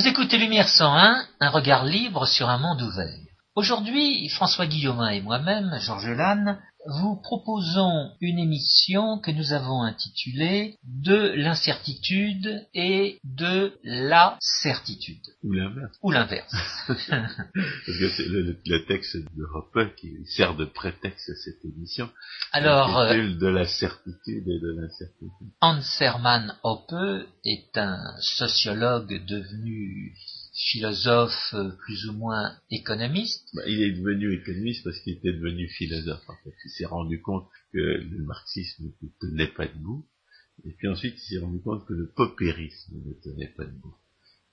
Vous écoutez Lumière 101, un regard libre sur un monde ouvert. Aujourd'hui, François Guillaumin et moi-même, Georges Lannes, vous proposons une émission que nous avons intitulée De l'incertitude et de la certitude. Ou l'inverse. Ou l'inverse. Parce que c'est le, le, texte de Hoppe qui sert de prétexte à cette émission. Alors, euh, de la certitude et de l'incertitude. Hans Hermann Hoppe est un sociologue devenu philosophe euh, plus ou moins économiste. Bah, il est devenu économiste parce qu'il était devenu philosophe. En fait. Il s'est rendu compte que le marxisme ne tenait pas debout. Et puis ensuite, il s'est rendu compte que le paupérisme ne tenait pas debout.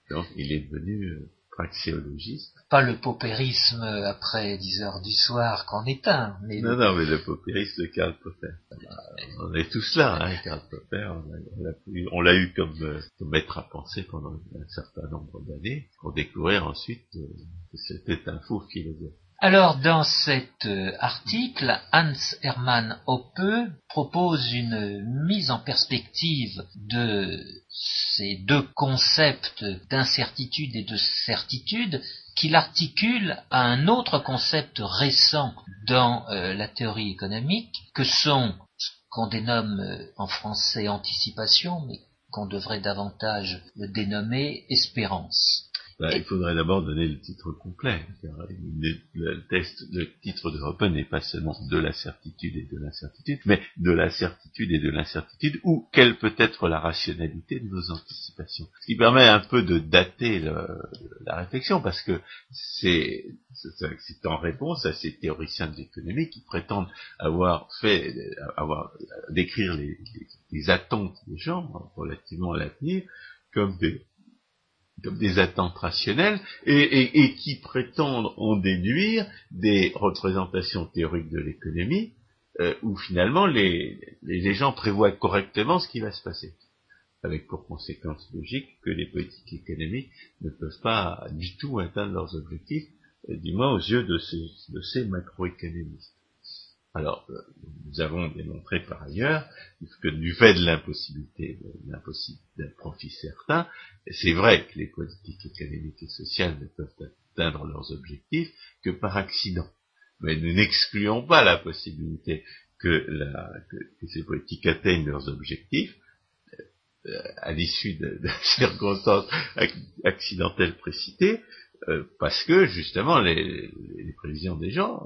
Donc, il est devenu euh, praxéologiste. Pas le paupérisme après 10 heures du soir qu'on éteint. Mais non, non, mais le paupérisme de Karl Popper. On est tous là, hein, Karl Popper. On l'a eu comme, euh, comme, maître à penser pendant un certain nombre d'années, pour découvrir ensuite euh, que c'était un faux philosophe. Alors, dans cet euh, article, Hans Hermann Hoppe propose une mise en perspective de ces deux concepts d'incertitude et de certitude qu'il articule à un autre concept récent dans euh, la théorie économique, que sont ce qu'on dénomme euh, en français anticipation, mais qu'on devrait davantage dénommer espérance. Bah, il faudrait d'abord donner le titre complet, car le, texte, le titre de Hoppe n'est pas seulement de la certitude et de l'incertitude, mais de la certitude et de l'incertitude, ou quelle peut être la rationalité de nos anticipations. Ce qui permet un peu de dater la réflexion, parce que c'est en réponse à ces théoriciens de l'économie qui prétendent avoir fait, avoir décrire les, les attentes des gens relativement à l'avenir comme des comme des attentes rationnelles, et, qui prétendent en déduire des représentations théoriques de l'économie, euh, où finalement les, les, gens prévoient correctement ce qui va se passer, avec pour conséquence logique que les politiques économiques ne peuvent pas du tout atteindre leurs objectifs, euh, du moins aux yeux de ces, de ces macroéconomistes. Alors, euh, nous avons démontré par ailleurs que du fait de l'impossibilité d'un profit certain, c'est vrai que les politiques économiques et sociales ne peuvent atteindre leurs objectifs que par accident. Mais nous n'excluons pas la possibilité que, ces politiques atteignent leurs objectifs euh, à l'issue de, de circonstances accidentelles précitées, euh, parce que justement les, prévisions des gens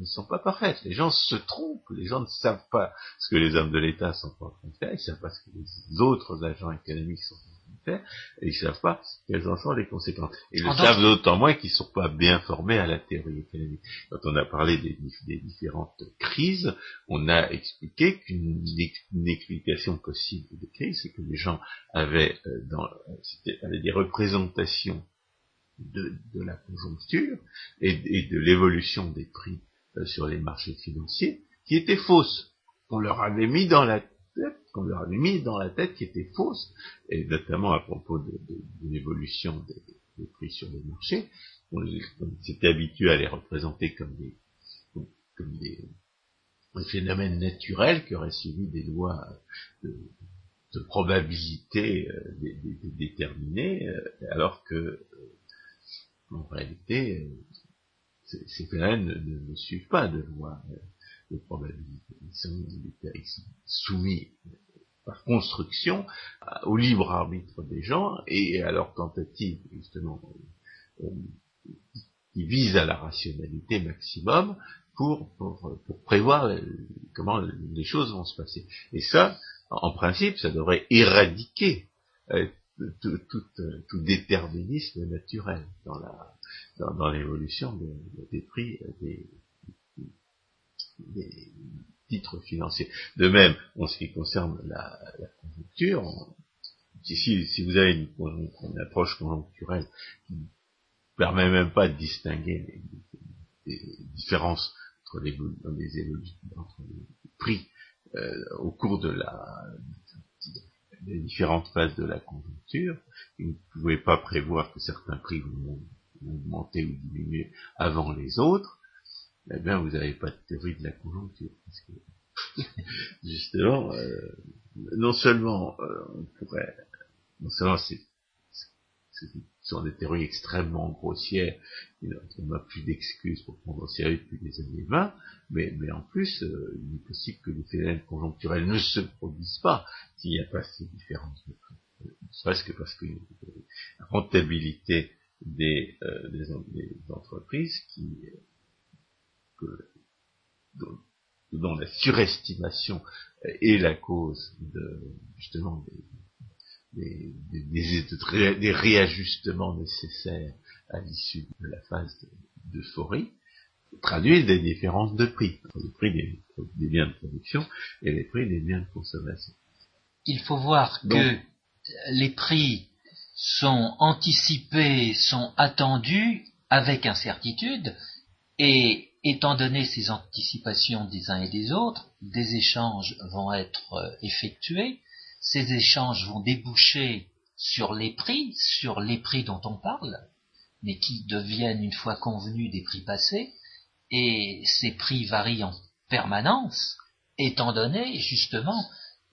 ne sont pas parfaites. Les gens se trompent, les gens ne savent pas ce que les hommes de l'État sont en train de faire, ils ne savent pas ce que les autres agents économiques sont en train de faire, et ils ne savent pas quelles en sont les conséquences. Ils le savent d'autant moins qu'ils ne sont pas bien formés à la théorie économique. Quand on a parlé des, différentes crises, on a expliqué qu'une explication possible des crises, c'est que les gens avaient, euh, dans, avaient des représentations de, la conjoncture et, de l'évolution des prix euh, sur les marchés financiers qui étaient fausses, qu'on leur avait mis dans la tête, qu'on leur avait mis dans la tête qui étaient fausses, et notamment à propos de, l'évolution des, prix sur les marchés, on, s'était habitué à les représenter comme des, comme des, phénomènes naturels qui auraient suivi des lois de, probabilité euh, déterminées, euh, alors que en réalité, euh, ces phénomènes ne, suivent pas de loi euh, de probabilité. Ils sont, soumis euh, par construction au libre arbitre des gens et à leur tentative, justement, qui vise à la rationalité maximum pour, pour, prévoir comment les choses vont se passer. Et ça, en principe, ça devrait éradiquer tout, tout, déterminisme naturel dans l'évolution des prix des, des, titres financiers. De même, en ce qui concerne la, conjoncture, si, vous avez une, approche conjoncturelle qui ne permet même pas de distinguer les, différences entre les, les prix euh, au cours de la les différentes phases de la conjoncture. Vous ne pouvez pas prévoir que certains prix vont, augmenter ou diminuer avant les autres. Eh bien, vous n'avez pas de théorie de la conjoncture. Parce que, justement, euh, non seulement euh, on pourrait, non seulement c'est ce sont des théories extrêmement grossières, on n'a plus d'excuses pour prendre au sérieux depuis les années 20, mais, en plus, euh, il est possible que les phénomènes conjoncturels ne se produisent pas s'il n'y a pas ces différences de prix. Presque que parce que la rentabilité des, euh, entreprises qui, dont, dont, la surestimation est la cause de, justement des, des, des, des, réajustements nécessaires à l'issue de la phase d'euphorie, traduisent des différences de prix, entre le prix des, biens de production et les prix des biens de consommation. Il faut voir que les prix sont anticipés, sont attendus avec incertitude, et étant donné ces anticipations des uns et des autres, des échanges vont être euh, effectués, ces échanges vont déboucher sur les prix, sur les prix dont on parle, mais qui deviennent une fois convenus des prix passés, et ces prix varient en permanence, étant donné justement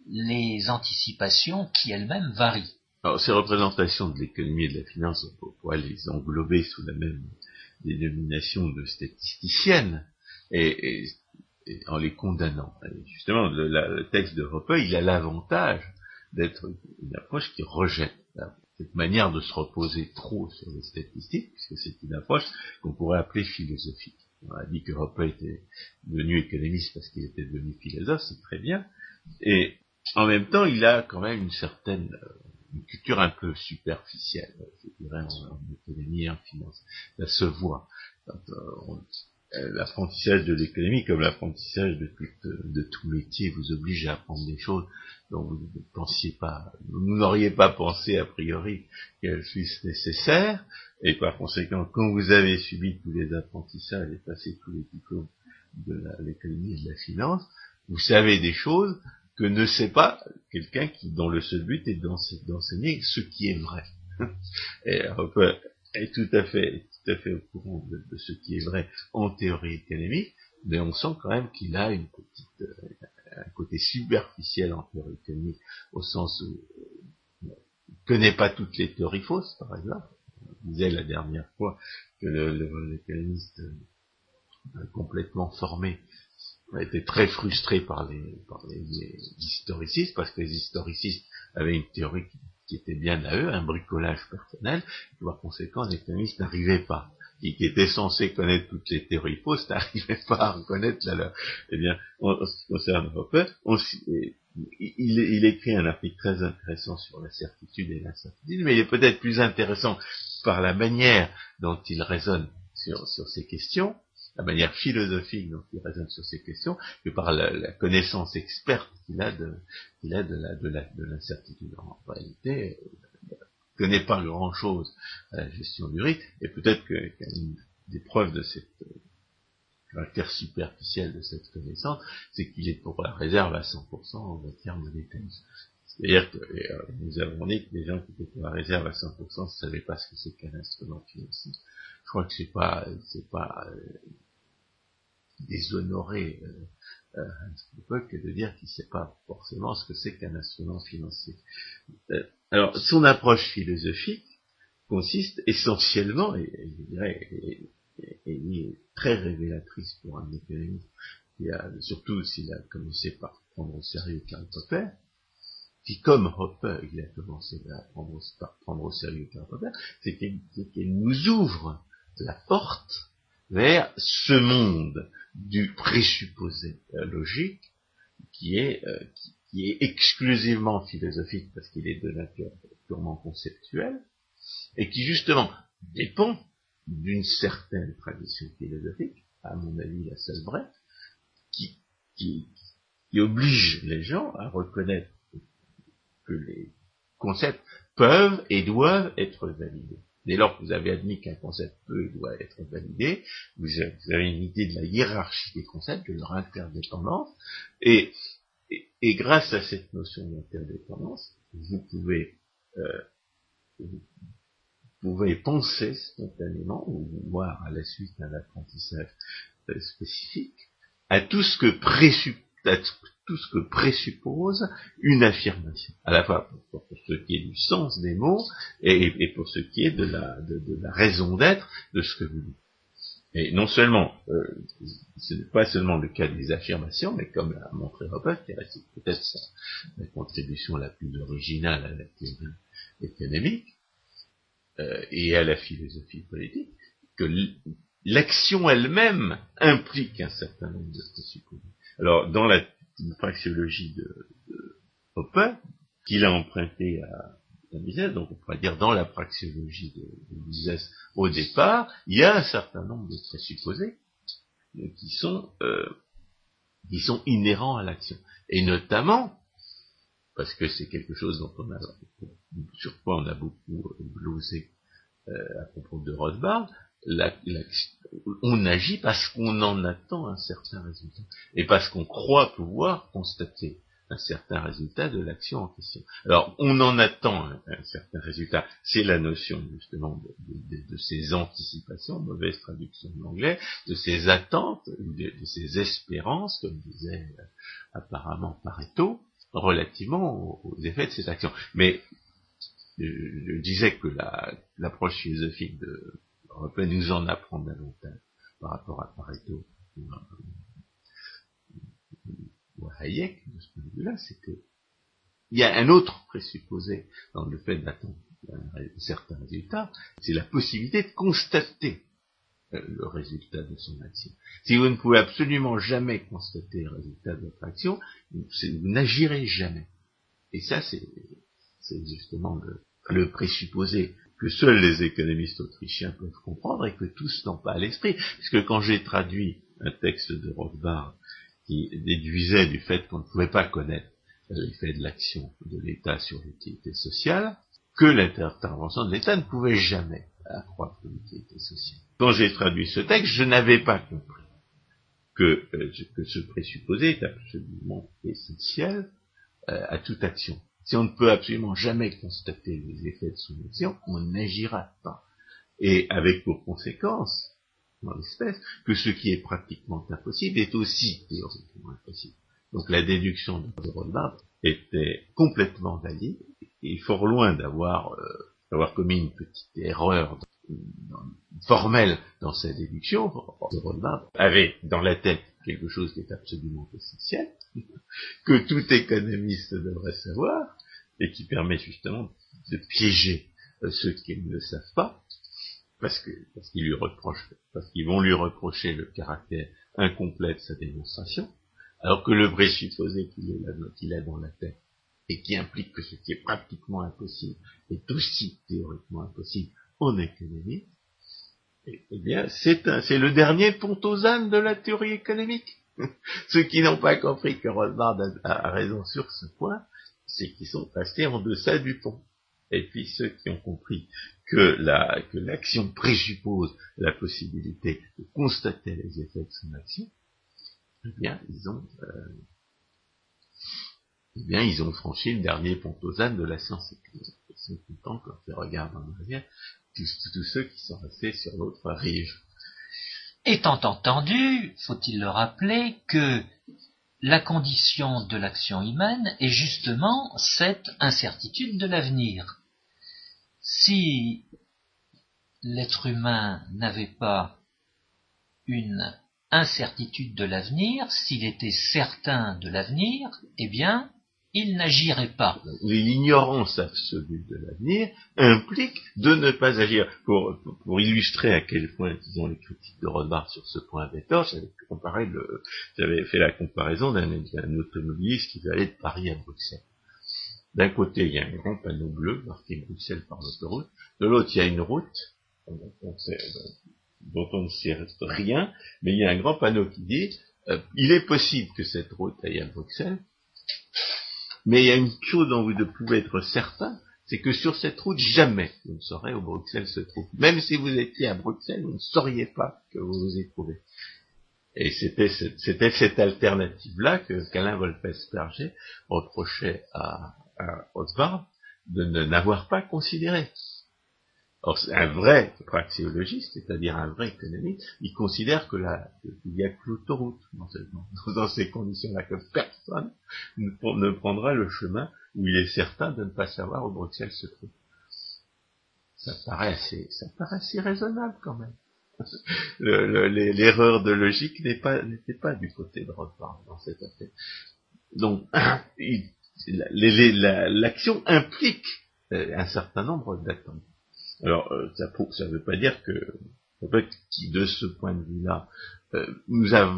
les anticipations qui elles-mêmes varient. Alors, ces représentations de l'économie et de la finance, on pourrait les englober sous la même dénomination de statisticienne, et, en les condamnant. justement, le, texte de Roppeux, il a l'avantage d'être une approche qui rejette cette manière de se reposer trop sur les statistiques, puisque c'est une approche qu'on pourrait appeler philosophique. On a dit que Roppeux était devenu économiste parce qu'il était devenu philosophe, c'est très bien. Et en même temps, il a quand même une certaine euh, une culture un peu superficielle, je dirais, en, économie et en finance. Ça se voit. L'apprentissage de l'économie, comme l'apprentissage de, de, tout métier, vous oblige à apprendre des choses dont vous ne pensiez pas, vous n'auriez pas pensé a priori qu'elles fussent nécessaires, et par conséquent, quand vous avez subi tous les apprentissages et passé tous les diplômes de l'économie et de la finance, vous savez des choses que ne sait pas quelqu'un qui dont le seul but est d'enseigner ce qui est vrai. et tout à fait tout à fait au courant de, ce qui est vrai en théorie économique, mais on sent quand même qu'il a une petite euh, un côté superficiel en théorie économique, au sens où euh, il ne connaît pas toutes les théories fausses, par exemple. On disait la dernière fois que l'économiste le, euh, complètement formé a été très frustré par les, par les, historicistes, parce que les historicistes avaient une théorie qui, était bien à eux, un bricolage personnel, et par conséquent, les économistes n'arrivaient pas. Et qui étaient censés connaître toutes les théories fausses, n'arrivaient pas à reconnaître la leur. Eh bien, en, ce qui concerne Hopper, il, il, écrit un article très intéressant sur la certitude et l'incertitude, mais il est peut-être plus intéressant par la manière dont il raisonne sur ces questions, la manière philosophique dont il raisonne sur ces questions que par la, connaissance experte qu'il a de, qu'il a de, de, l'incertitude. En réalité, il connaît pas grand-chose à la gestion du risque, et peut-être que, qu'une des preuves de cette euh, caractère superficiel de cette connaissance, c'est qu'il est pour la réserve à 100% en matière monétaire. C'est-à-dire que euh, nous avons dit que les gens qui étaient pour la réserve à 100% ne savaient pas ce que c'est qu'un instrument financier. Je crois que c'est pas, c'est pas euh, déshonorer euh, euh, que de dire qu'il ne sait pas forcément ce que c'est qu'un instrument financier. Euh, alors, son approche philosophique consiste essentiellement, et, je dirais, est, très révélatrice pour un économiste qui a, surtout s'il a commencé par prendre au sérieux Karl Popper, qui, comme Hopper, il a commencé à prendre, par prendre au sérieux Karl Popper, c'est qu'il nous ouvre la porte vers ce monde du présupposé euh, logique qui est, euh, qui, est exclusivement philosophique parce qu'il est de nature purement conceptuelle et qui justement dépend d'une certaine tradition philosophique, à mon avis la seule vraie, qui, qui, qui oblige les gens à reconnaître que les concepts peuvent et doivent être validés. Dès lors que vous avez admis qu'un concept peut et doit être validé, vous avez une idée de la hiérarchie des concepts, de leur interdépendance, et, grâce à cette notion d'interdépendance, vous pouvez, euh, vous pouvez penser spontanément, ou voir à la suite d'un apprentissage euh, spécifique, à tout ce que tout ce que présuppose une affirmation, à la fois pour, ce qui est du sens des mots et, pour ce qui est de la, raison d'être de ce que vous dites. Et non seulement, euh, ce n'est pas seulement le cas des affirmations, mais comme l'a montré Robert, qui reste peut-être la contribution la plus originale à la théorie économique euh, et à la philosophie politique, que l'action elle-même implique un certain nombre de présupposés. Alors, dans la praxéologie de, de Hopper, qu'il a emprunté à, Mises, donc on pourrait dire dans la praxéologie de, de Mises au départ, il y a un certain nombre de présupposés qui sont euh, qui sont inhérents à l'action. Et notamment, parce que c'est quelque chose dont on a, sur quoi on a beaucoup glosé euh, à propos de Rothbard, on agit parce qu'on en attend un certain résultat, et parce qu'on croit pouvoir constater un certain résultat de l'action en question. Alors, on en attend un, certain résultat. C'est la notion justement de, ces anticipations, mauvaise traduction de l'anglais, de ces attentes, de, ces espérances, comme disait euh, apparemment Pareto, relativement aux, effets de ces actions. Mais euh, je disais que l'approche philosophique de peut nous en apprend davantage par rapport à Pareto ou à, Hayek, de ce point de vue-là, c'est que il y a un autre présupposé dans le fait d'attendre un certain résultat, c'est la possibilité de constater euh, le résultat de son action. Si vous ne pouvez absolument jamais constater le résultat de votre action, vous n'agirez jamais. Et ça, c'est justement le présupposé que seuls les économistes autrichiens peuvent comprendre et que tous n'ont pas à l'esprit. Puisque quand j'ai traduit un texte de Rothbard qui déduisait du fait qu'on ne pouvait pas connaître l'effet de l'action de l'État sur l'utilité sociale, que l'intervention de l'État ne pouvait jamais accroître l'utilité sociale. Quand j'ai traduit ce texte, je n'avais pas compris que, euh, ce présupposé est absolument essentiel euh, à toute action. Si on ne peut absolument jamais constater les effets de son action, on n'agira pas. Et avec pour conséquence, dans l'espèce, que ce qui est pratiquement impossible est aussi théoriquement impossible. Donc la déduction de Rothbard était complètement valide et fort loin d'avoir euh, commis une petite erreur formelle dans sa déduction. Rothbard avait dans la tête quelque chose qui est absolument essentiel, que tout économiste devrait savoir, et qui permet justement de piéger euh, ceux qui ne le savent pas, parce qu'ils lui reprochent, parce qu'ils vont lui reprocher le caractère incomplet de sa démonstration, alors que le présupposé qu'il a dans la tête et qui implique que ce qui est pratiquement impossible est aussi théoriquement impossible en économie, eh, bien, c'est le dernier pontosane de la théorie économique. Ceux qui n'ont pas compris que Rothbard a, raison sur ce point, c'est qu'ils sont restés en deçà du pont. Et puis ceux qui ont compris que la, que l'action présuppose la possibilité de constater les effets de son action, eh bien, ils ont, euh, eh franchi le dernier pontosane de la science économique. Ils sont contents quand ils regardent en arrière tous, ceux qui sont restés sur l'autre rive. Étant entendu, faut-il le rappeler, que la condition de l'action humaine est justement cette incertitude de l'avenir. Si l'être humain n'avait pas une incertitude de l'avenir, s'il était certain de l'avenir, eh bien, il n'agirait pas. L'ignorance absolue de l'avenir implique de ne pas agir. Pour, illustrer à quel point, disons, les critiques de Rothbard sur ce point avaient tort, j'avais fait la comparaison d'un automobiliste qui veut aller de Paris à Bruxelles. D'un côté, il y a un grand panneau bleu marqué Bruxelles par l'autoroute. De l'autre, il y a une route dont on ne sait rien, mais il y a un grand panneau qui dit euh, il est possible que cette route aille à Bruxelles, mais il y a une chose dont vous pouvez être certain, c'est que sur cette route, jamais vous ne saurez où Bruxelles se trouve. Même si vous étiez à Bruxelles, vous ne sauriez pas que vous vous y trouvez. Et c'était cette, alternative-là que qu'Alain Wolpes-Berger reprochait à, à Rothbard de n'avoir pas considéré. Or, un vrai praxéologiste, c'est-à-dire un vrai économiste, il considère que là, qu'il n'y a que l'autoroute dans, dans, ces conditions-là, que personne ne, prendra le chemin où il est certain de ne pas savoir où Bruxelles se trouve. Ça paraît assez, ça paraît assez raisonnable quand même. L'erreur de logique n'est pas, n'était pas du côté de Rothbard dans cette affaire. Donc, l'action implique euh, un certain nombre d'attentes. Alors, euh, ça ne veut pas dire que, qui de ce point de vue-là, euh, nous a,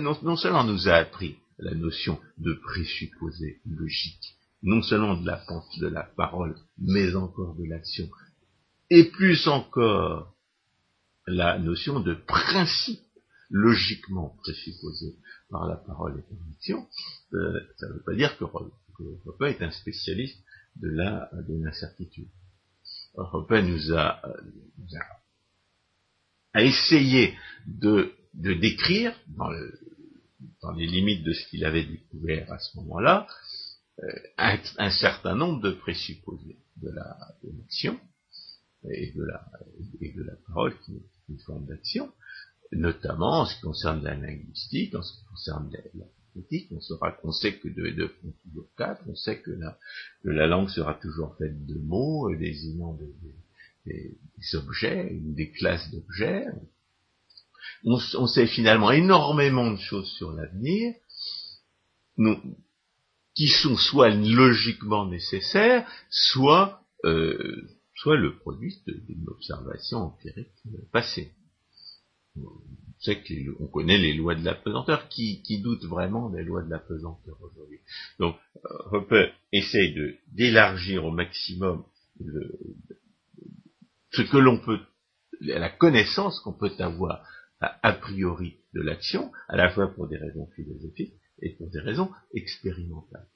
non, seulement nous a appris la notion de présupposé logique, non seulement de la de la parole, mais encore de l'action, et plus encore la notion de principe logiquement présupposé par la parole et par l'action, euh, ça ne veut pas dire que, que est un spécialiste de la de l'incertitude. Robin nous a, nous a, essayé de, de décrire, dans, le, dans, les limites de ce qu'il avait découvert à ce moment-là, euh, un, un, certain nombre de présupposés de la l'action et de la et de la parole qui est une forme d'action, notamment en ce qui concerne la linguistique, en ce qui concerne la, on qu'on sait que 2 et 2 font toujours 4, on sait que la, langue sera toujours faite de mots euh, désignant des, des, des, objets ou des classes d'objets. On, sait finalement énormément de choses sur l'avenir, qui sont soit logiquement nécessaires, soit euh, soit le produit d'une observation empirique passée. On sait qu'on connaît les lois de la pesanteur. Qui, qui doute vraiment des lois de la pesanteur aujourd'hui? Donc, Hopper essaye de d'élargir au maximum ce que l'on peut, la connaissance qu'on peut avoir a, a priori de l'action, à la fois pour des raisons philosophiques et pour des raisons expérimentales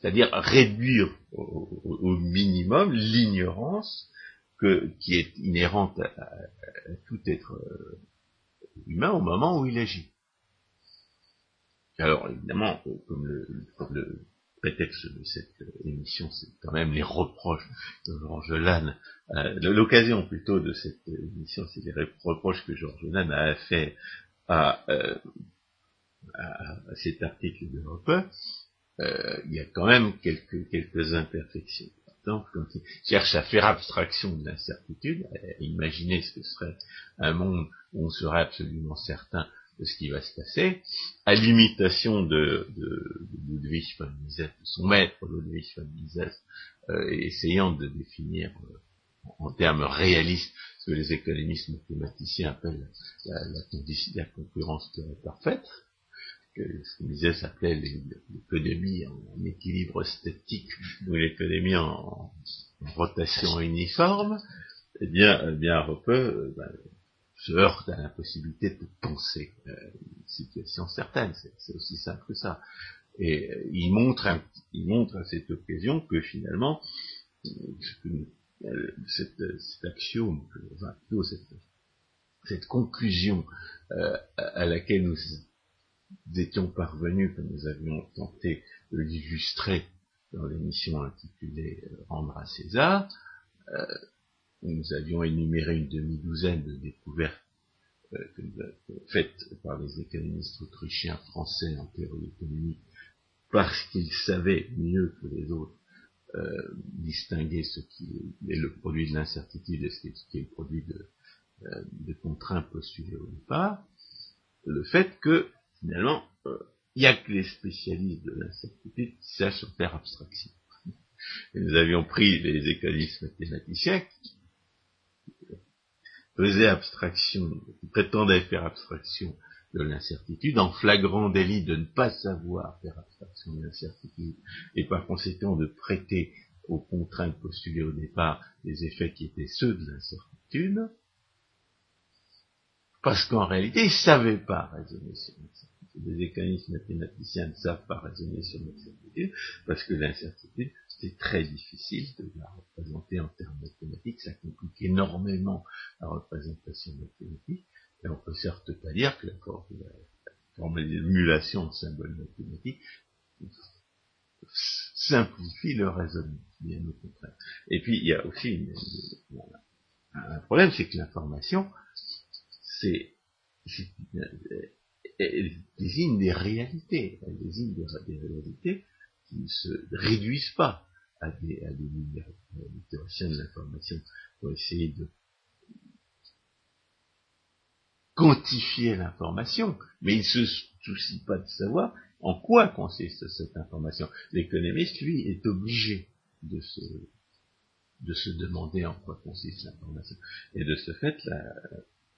c'est-à-dire réduire au, minimum l'ignorance qui est inhérente à, tout être euh, humain au moment où il agit. Alors évidemment, comme le, prétexte de cette émission, c'est quand même les reproches de Georges Lannes, euh, l'occasion plutôt de cette émission, c'est les reproches que Georges Lannes a fait à, euh, à, cet article de euh, il y a quand même quelques, quelques imperfections. Quand il cherche à faire abstraction de l'incertitude, à imaginer ce que serait un monde où on serait absolument certain de ce qui va se passer, à l'imitation de, de, de, Ludwig von Mises, son maître Ludwig von Mises, euh, essayant de définir euh, en termes réalistes ce que les économistes mathématiciens appellent la, la, la concurrence parfaite, que ce que Mises s'appelait l'économie en, équilibre statique ou l'économie en, rotation uniforme, eh bien, eh bien Rope euh, ben, se heurte à l'impossibilité de penser euh, une situation certaine. C'est aussi simple que ça. Et euh, il montre, il montre à cette occasion que finalement, cette, cet axiome, enfin, plutôt cette, cette conclusion à laquelle nous étions parvenus, comme nous avions tenté de l'illustrer dans l'émission intitulée euh, Rendre à César, euh, nous avions énuméré une demi-douzaine de découvertes euh, faites par les économistes autrichiens français en théorie économique parce qu'ils savaient mieux que les autres distinguer ce qui est le produit de l'incertitude et ce qui est le produit de, de contraintes postulées au départ, le fait que finalement, il euh, n'y a que les spécialistes de l'incertitude qui sachent faire abstraction. Et nous avions pris les économistes mathématiciens qui faisaient abstraction, qui prétendaient faire abstraction de l'incertitude, en flagrant délit de ne pas savoir faire abstraction de l'incertitude, et par conséquent de prêter aux contraintes postulées au départ des effets qui étaient ceux de l'incertitude, parce qu'en réalité, ils ne savaient pas raisonner sur l'incertitude les économistes mathématiciens ne savent pas raisonner sur l'incertitude, parce que l'incertitude, c'est très difficile de la représenter en termes mathématiques, ça complique énormément la représentation mathématique, et on peut certes pas dire que la, formule d'émulation en symbole mathématique simplifie le raisonnement, bien au contraire. Et puis il y a aussi un problème, c'est que l'information, c'est elle désigne des réalités, elle désigne des, réalités qui ne se réduisent pas à des, à des de l'information pour essayer de quantifier l'information, mais ils ne se soucient pas de savoir en quoi consiste cette information. L'économiste, lui, est obligé de se, de se demander en quoi consiste l'information. Et de ce fait,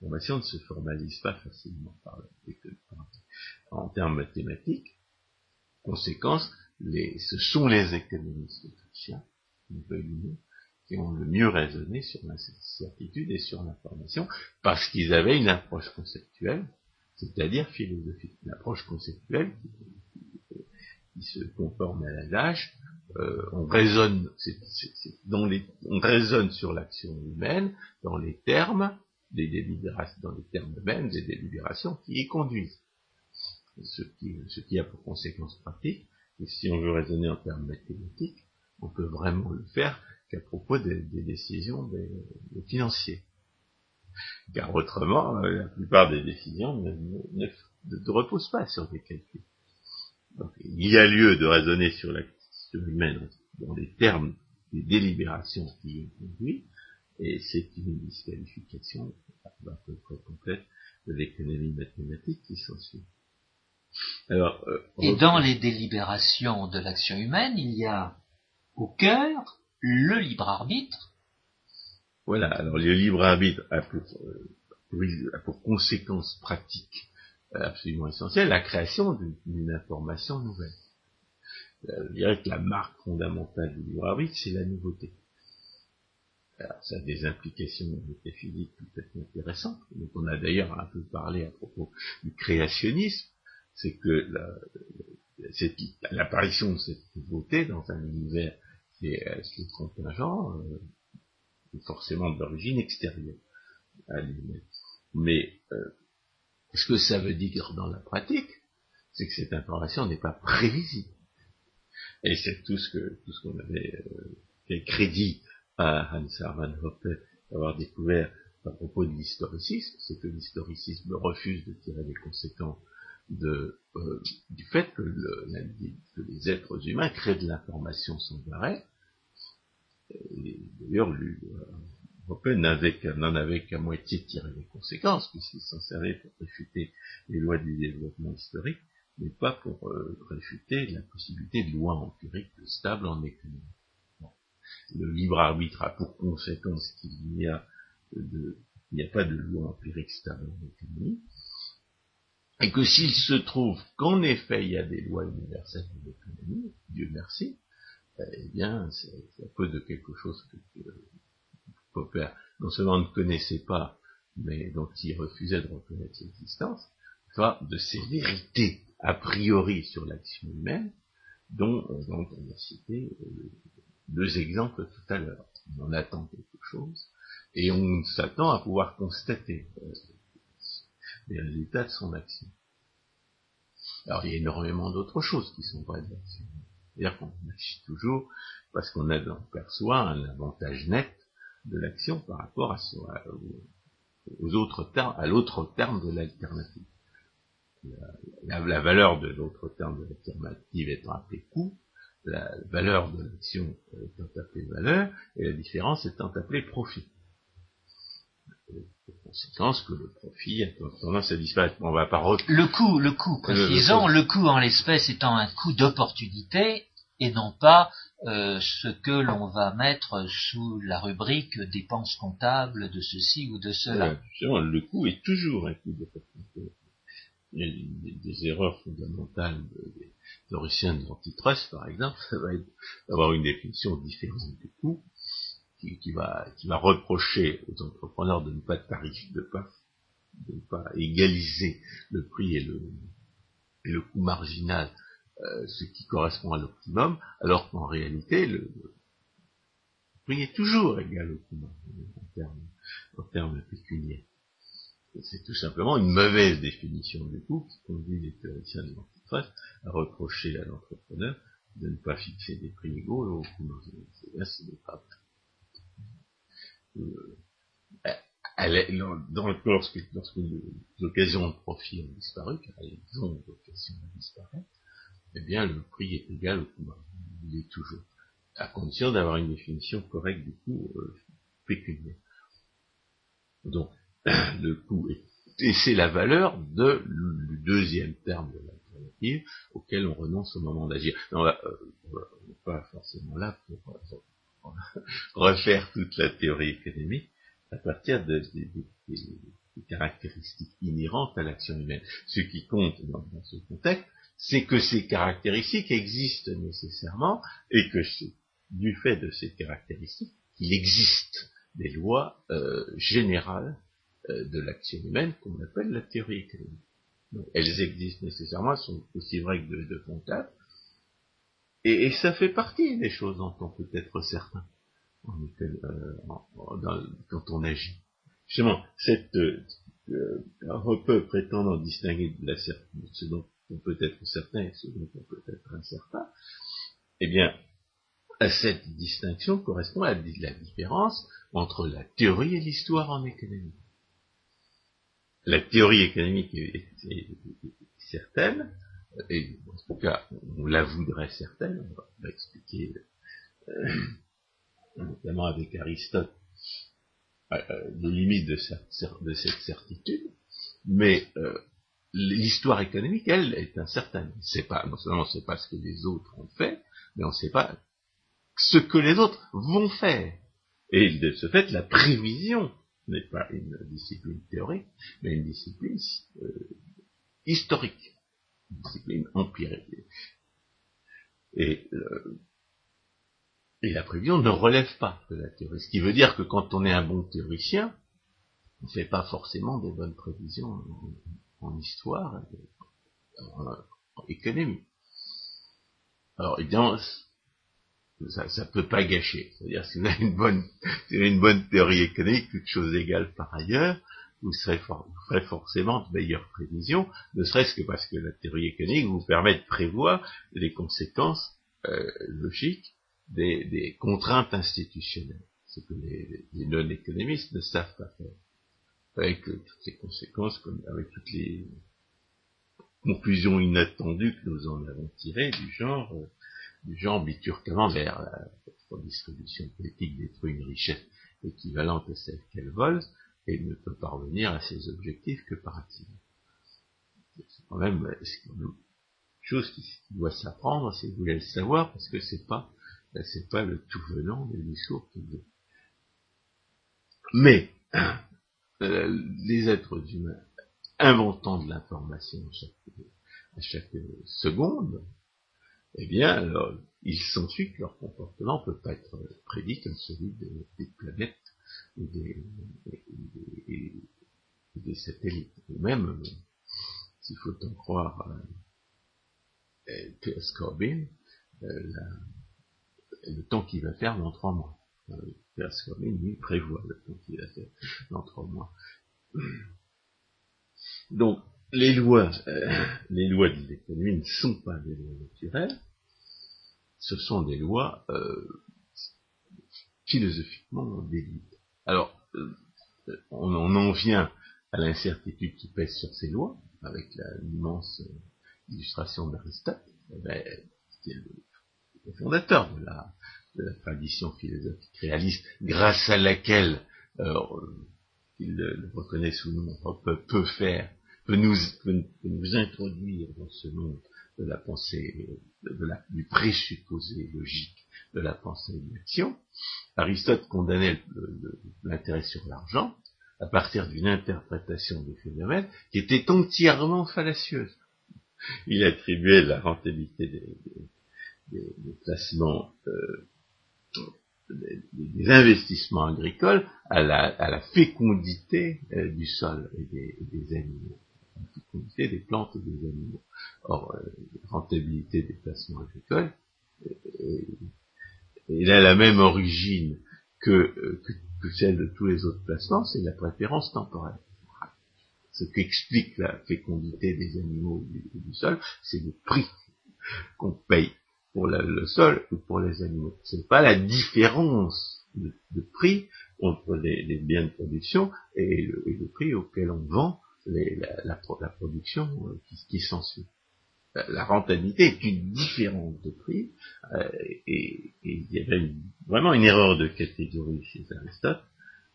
l'information ne se formalise pas facilement par en termes mathématiques. Conséquence, ce sont les économistes chrétiens, qui ont le mieux raisonné sur l'incertitude et sur l'information, parce qu'ils avaient une approche conceptuelle, c'est-à-dire philosophique, une approche conceptuelle qui, se conforme à l'adage, euh, on raisonne, on raisonne sur l'action humaine dans les termes des délibérations, dans les termes mêmes des délibérations qui y conduisent. Ce qui, ce qui a pour conséquence pratique, et si on veut raisonner en termes mathématiques, on peut vraiment le faire qu'à propos des, décisions des, financiers. Car autrement, euh, la plupart des décisions ne, reposent pas sur des calculs. Donc, il y a lieu de raisonner sur l'action humaine dans les termes des délibérations qui y conduisent, et c'est une disqualification à peu près complète de l'économie mathématique qui s'ensuit. Alors, euh, et dans les délibérations de l'action humaine, il y a au cœur le libre arbitre. Voilà, alors le libre arbitre a pour, euh, a pour conséquence pratique euh, absolument essentielle la création d'une information nouvelle. Je dirais que la marque fondamentale du libre arbitre, c'est la nouveauté ça a des implications métaphysiques tout à fait intéressantes, dont on a d'ailleurs un peu parlé à propos du créationnisme, c'est que l'apparition de cette nouveauté dans un univers qui est, euh, contingent euh, est forcément d'origine extérieure à lui-même. Mais euh, ce que ça veut dire dans la pratique, c'est que cette information n'est pas prévisible. Et c'est tout ce que tout ce qu'on avait fait crédit à Hans Hermann Hoppe d'avoir découvert à propos de l'historicisme, c'est que l'historicisme refuse de tirer les conséquences euh, du fait que, les êtres humains créent de l'information sans arrêt. D'ailleurs, Hoppe n'en avait qu'à moitié tiré les conséquences, puisqu'il s'en servait pour réfuter les lois du développement historique, mais pas pour euh, réfuter la possibilité de lois empiriques stables en économie le libre arbitre a pour conséquence qu'il n'y a pas de loi empirique stable et que s'il se trouve qu'en effet il y a des lois universelles de l'économie, Dieu merci, eh bien, c'est à cause de quelque chose que, Popper non seulement ne connaissait pas, mais dont il refusait de reconnaître l'existence, soit de ces vérités a priori sur l'action humaine, dont, dont on a cité euh, deux exemples tout à l'heure. On en attend quelque chose et on s'attend à pouvoir constater euh, les résultats de son action. Alors il y a énormément d'autres choses qui sont vraies de l'action. C'est-à-dire qu'on agit toujours parce qu'on perçoit un avantage net de l'action par rapport à, aux autres termes, à l'autre terme de l'alternative. La, la, valeur de l'autre terme de l'alternative étant appelée coût, la valeur de l'action étant appelée valeur, et la différence étant appelée profit. conséquence que le profit a tendance à disparaître. On va pas Le coût, le coût, précisons, le, coût en l'espèce étant un coût d'opportunité et non pas euh, ce que l'on va mettre sous la rubrique dépenses comptables de ceci ou de cela. le coût est toujours un coût d'opportunité. Y a des, erreurs fondamentales théoricien de l'antitrust, par exemple, ça va être d'avoir une définition différente du coût, qui, va, qui va reprocher aux entrepreneurs de ne pas tarifier, de pas, de ne pas égaliser le prix et le, et le coût marginal, euh, ce qui correspond à l'optimum, alors qu'en réalité, le, prix est toujours égal au coût marginal en termes, en termes pécuniaires. C'est tout simplement une mauvaise définition du coût qui conduit les théoriciens de l'antitrust à reprocher à l'entrepreneur de ne pas fixer des prix égaux, là, c'est pas est, lorsque, lorsque les occasions de profit ont disparu, car elles ont vocation à disparaître, eh bien le prix est égal au coût Il est toujours. À condition d'avoir une définition correcte du coût euh, pécuniaire. Donc, le coût est, et c'est la valeur de, du deuxième terme de l'alternative auquel on renonce au moment d'agir. On n'est pas forcément là pour, pour refaire toute la théorie économique, à partir de, des caractéristiques inhérentes à l'action humaine. Ce qui compte dans, ce contexte, c'est que ces caractéristiques existent nécessairement et que c'est du fait de ces caractéristiques qu'il existe des lois euh, générales euh, de l'action humaine qu'on appelle la théorie économique. elles existent nécessairement, elles sont aussi vraies que de, de comptables, et, et, ça fait partie des choses dont on peut être certain. Euh, quand on agit. Justement, cette euh, euh prétendant distinguer de la, ce dont on peut être certain et ce dont on peut être incertain, eh bien, cette distinction correspond à la différence entre la théorie et l'histoire en économie. La théorie économique est, certaine, et en tout cas, on la voudrait certaine, on va expliquer euh, notamment avec Aristote, euh, euh, les limites de, cette certitude, mais l'histoire économique, elle, est incertaine. C'est pas, non seulement on ne sait pas ce que les autres ont fait, mais on ne sait pas ce que les autres vont faire. Et de ce fait, la prévision n'est pas une discipline théorique, mais une discipline historique, une discipline empirique. Et et la prévision ne relève pas de la théorie. Ce qui veut dire que quand on est un bon théoricien, on ne fait pas forcément des bonnes prévisions en, histoire, en, économie. Alors évidemment, ça ne peut pas gâcher. C'est-à-dire si vous avez une bonne, si vous avez une bonne théorie économique, toute chose égale par ailleurs, vous, serez ferez forcément de meilleures prévisions, ne serait-ce que parce que la théorie économique vous permet de prévoir les conséquences euh, logiques des, contraintes institutionnelles, ce que les, non-économistes ne savent pas faire, avec toutes ces conséquences, comme avec toutes les conclusions inattendues que nous en avons tirées, du genre, euh, du genre biturquement vers la distribution politique détruit une richesse équivalente à celle qu'elle vole et ne peut parvenir à ses objectifs que par accident. C'est quand même, une chose qui, doit s'apprendre, si vous voulez le savoir, parce que c'est pas ben, c'est pas le tout venant des discours qu'il dit. Mais, euh, les êtres humains inventant de l'information à chaque, seconde, eh bien, alors, il s'ensuit que leur comportement ne peut pas être prédit comme celui des, planètes ou des, satellites. Ou même, s'il faut en croire euh, P.S. Euh, la, le temps qu'il va faire dans trois mois. Parce que lui prévoit le temps qu'il va faire dans trois mois. Donc, les lois, euh, les lois de l'économie ne sont pas des lois naturelles, ce sont des lois euh, philosophiquement déduites. Alors, euh, on, en vient à l'incertitude qui pèse sur ces lois, avec l'immense illustration d'Aristote. Eh ben, le fondateur de la, tradition philosophique réaliste, grâce à laquelle, euh, il le, reconnaît sous nom, peut faire, peut nous, nous introduire dans ce monde de la pensée, de la, du présupposé logique de la pensée et de l'action. Aristote condamnait l'intérêt sur l'argent à partir d'une interprétation des phénomènes qui était entièrement fallacieuse. Il attribuait la rentabilité des, des, placements, euh, des, investissements agricoles à la, à la fécondité euh, du sol et des, des, animaux, des plantes et des animaux. Or, euh, rentabilité des placements agricoles elle a la même origine que, que, que, celle de tous les autres placements, c'est la préférence temporelle. Ce qui explique la fécondité des animaux et du sol, c'est le prix qu'on paye pour le sol ou pour les animaux. Ce n'est pas la différence de, prix entre les, biens de production et le, prix auquel on vend la, production euh, qui, s'ensuit. La, rentabilité est une différence de prix euh, et, il y avait vraiment une erreur de catégorie chez Aristote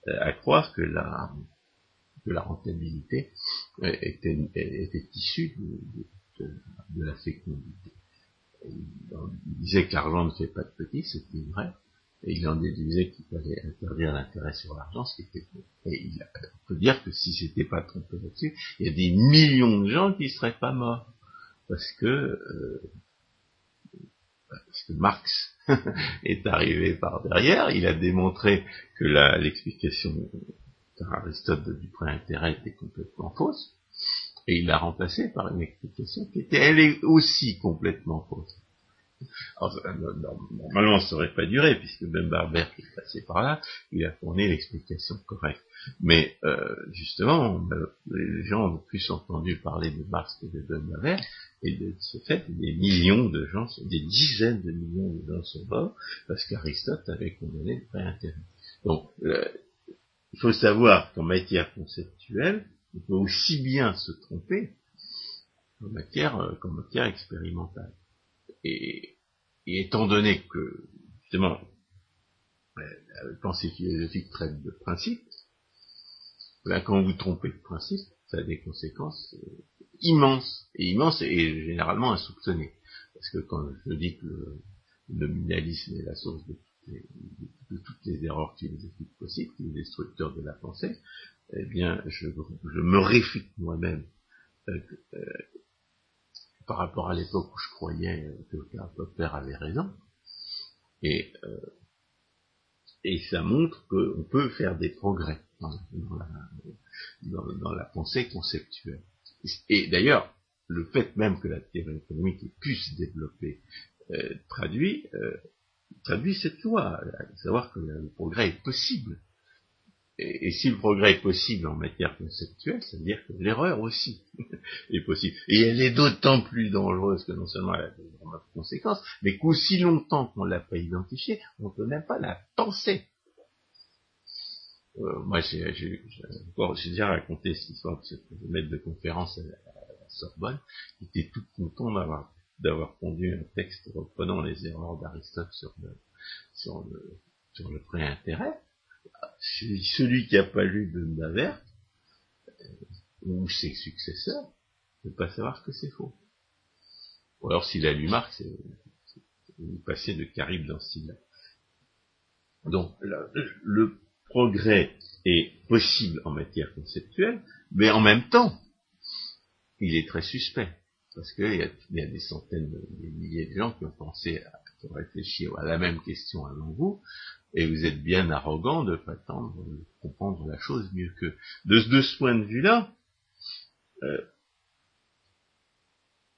euh, à croire que la, la rentabilité était, était issue de la fécondité il disait que l'argent ne fait pas de petits, c'était vrai, et il en déduisait qu'il fallait interdire l'intérêt sur l'argent, ce qui était faux. Et il on peut dire que si c'était pas trompé là-dessus, il y a des millions de gens qui seraient pas morts. Parce que, euh, parce que Marx est arrivé par derrière, il a démontré que l'explication d'Aristote du pré-intérêt était complètement fausse, et il l'a remplacé par une explication qui était, elle est aussi complètement fausse. Normalement, ça n'aurait pas duré, puisque même Barber, qui est passé par là, il a fourni l'explication correcte. Mais euh, justement, les gens ont plus entendu parler de Marx que de Barber, et de ce fait, des millions de gens, des dizaines de millions de gens sont morts, parce qu'Aristote avait condamné le pré-intérêt. Donc, euh, il faut savoir qu'en matière conceptuelle, on peut aussi bien se tromper en matière, euh, qu'en matière expérimentale. Et, étant donné que, justement, euh, la pensée philosophique traite de principe, là, quand vous trompez de principe, ça a des conséquences euh, immenses, et immenses et généralement insoupçonnées. Parce que quand je dis que le nominalisme est la source de toutes les, erreurs philosophiques possibles, qui est destructeur de la pensée, eh bien, je, me réfute moi-même euh, par rapport à l'époque où je croyais euh, que Karl Popper avait raison. Et, et ça montre qu'on peut faire des progrès dans, la, pensée conceptuelle. Et d'ailleurs, le fait même que la théorie économique ait pu se développer traduit, traduit cette loi, à savoir que le progrès est possible et, si le progrès est possible en matière conceptuelle, ça veut dire que l'erreur aussi est possible. Et elle est d'autant plus dangereuse que non seulement elle a des conséquences, mais qu'aussi longtemps qu'on ne l'a pas identifiée, on ne peut même pas la penser. Euh, moi, j'ai déjà raconté cette histoire de ce maître de conférence à la, Sorbonne, qui était tout content d'avoir d'avoir pondu un texte reprenant les erreurs d'Aristote sur le, sur le, sur le pré-intérêt celui qui n'a pas lu de Navert, euh, ou ses successeurs, ne peut pas savoir que c'est faux. Ou alors s'il a lu Marx, c'est passé de Caribe dans Silla. Donc le progrès est possible en matière conceptuelle, mais en même temps, il est très suspect. Parce qu'il y, y, a des centaines, des milliers de gens qui ont pensé à, qui ont réfléchi à la même question avant vous, et vous êtes bien arrogant de prétendre comprendre la chose mieux que. De, de ce point de vue-là, euh,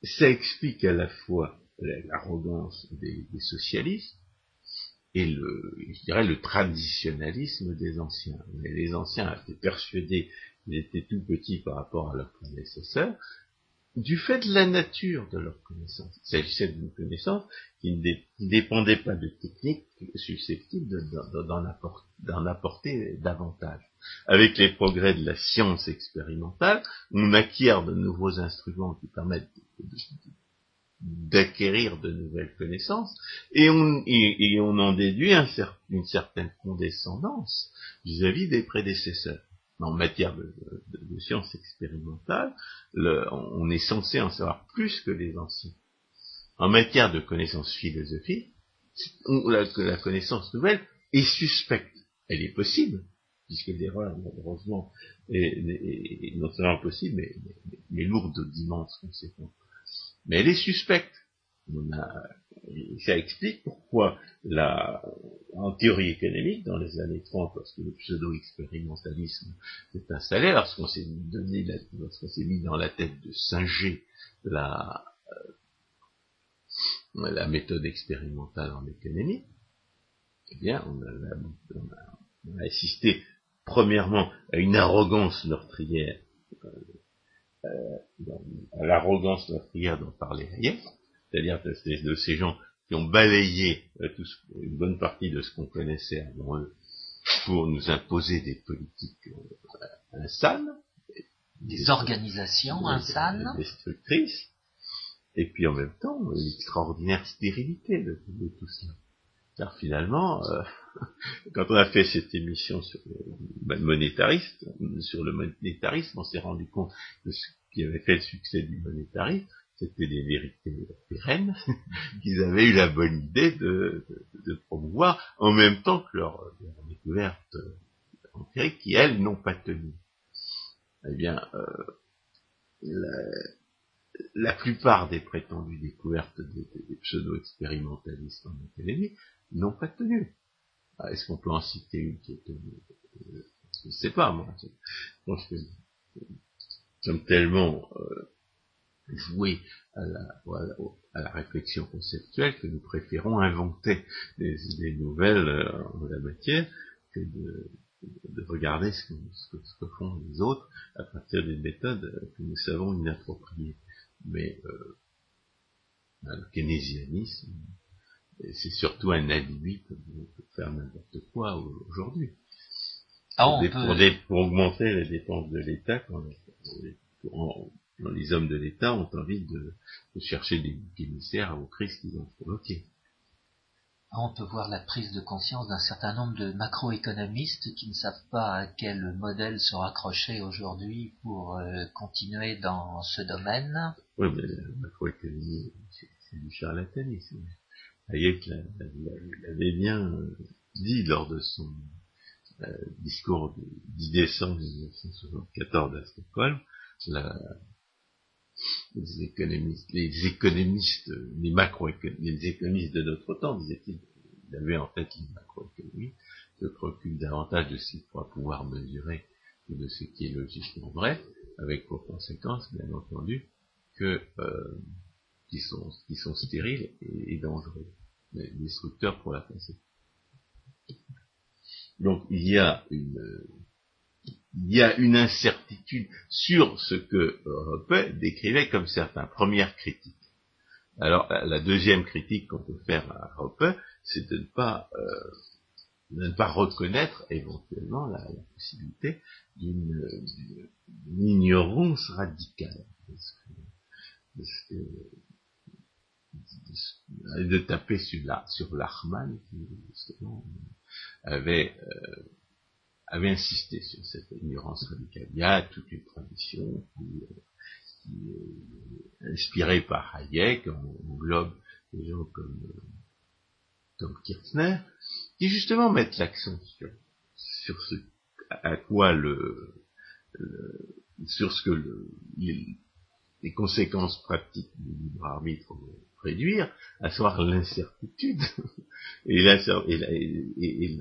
ça explique à la fois l'arrogance des, socialistes et le, je dirais, le traditionnalisme des anciens. Mais les anciens étaient persuadés qu'ils étaient tout petits par rapport à leurs prédécesseurs, du fait de la nature de leur connaissance. Il s'agissait d'une connaissance qui ne dépendait pas de techniques susceptibles d'en apporter, davantage. Avec les progrès de la science expérimentale, on acquiert de nouveaux instruments qui permettent d'acquérir de nouvelles connaissances, et on, en déduit une certaine condescendance vis à -vis des prédécesseurs en matière de, de, sciences expérimentales, on est censé en savoir plus que les anciens. En matière de connaissances philosophiques, la, connaissance nouvelle est suspecte. Elle est possible, puisque l'erreur, malheureusement, est, non seulement possible, mais, mais, lourde d'immenses conséquences. Mais elle est suspecte. On a, ça explique pourquoi la, en théorie économique, dans les années 30, lorsque le pseudo-expérimentalisme s'est installé, lorsqu'on s'est donné, lorsqu'on s'est mis dans la tête de singer la, euh, la méthode expérimentale en économie, eh bien, on a, assisté premièrement à une arrogance meurtrière, euh, euh, à l'arrogance meurtrière dont parlait Hayek, c'est-à-dire de, de, ces gens qui ont balayé euh, une bonne partie de ce qu'on connaissait avant eux pour nous imposer des politiques euh, insanes, des, organisations insanes, destructrices, et puis en même temps l'extraordinaire stérilité de, tout cela. Car finalement, euh, quand on a fait cette émission sur le monétariste, sur le monétarisme, on s'est rendu compte que ce qui avait fait le succès du monétarisme, c'était des vérités pérennes qu'ils avaient eu la bonne idée de, promouvoir en même temps que leurs leur découvertes empiriques qui, elles, n'ont pas tenu. Eh bien, euh, la, plupart des prétendues découvertes des, pseudo-expérimentalistes en économie n'ont pas tenu. Ah, est-ce qu'on peut en citer une qui est tenue? Euh, Je ne sais pas, moi. Nous sommes tellement... Euh, jouer à la, réflexion conceptuelle que nous préférons inventer des nouvelles euh, en la matière que de, regarder ce que, font les autres à partir des méthodes que nous savons inappropriées. Mais euh, le keynésianisme, c'est surtout un alibi pour, faire n'importe quoi aujourd'hui. Ah, pour, augmenter les dépenses de l'État pour, les hommes de l'État ont envie de, chercher des émissaires aux crises qu'ils ont provoquées. On peut voir la prise de conscience d'un certain nombre de macroéconomistes qui ne savent pas à quel modèle se raccrocher aujourd'hui pour euh, continuer dans ce domaine. Oui, mais la macroéconomie, c'est du charlatanisme. Hayek l'avait bien dit lors de son euh, discours du 10 décembre 1974 à Stockholm, la, les économistes, les économistes, les les économistes de notre temps, disait-il, il avait en tête les macroéconomies, se préoccupent davantage de ce qu'il croient pouvoir mesurer que de ce qui est logiquement vrai, avec pour conséquence, bien entendu, que euh, qui sont sont stériles et, dangereux, destructeurs pour la pensée. Donc il y a une il y a une incertitude sur ce que Hoppe décrivait comme certains. Première critique. Alors, la deuxième critique qu'on peut faire à Hoppe, c'est de ne pas, euh, de ne pas reconnaître éventuellement la, possibilité d'une ignorance radicale. de, taper sur l'Arman qui justement avait euh, avait insisté sur cette ignorance radicale. Il y a toute une tradition qui, est euh, inspirée par Hayek, englobe des gens comme, euh, Kirchner, qui justement mettent l'accent sur, sur ce à quoi le, sur ce que le, les, conséquences pratiques du libre arbitre réduire, à savoir l'incertitude, et, la, et,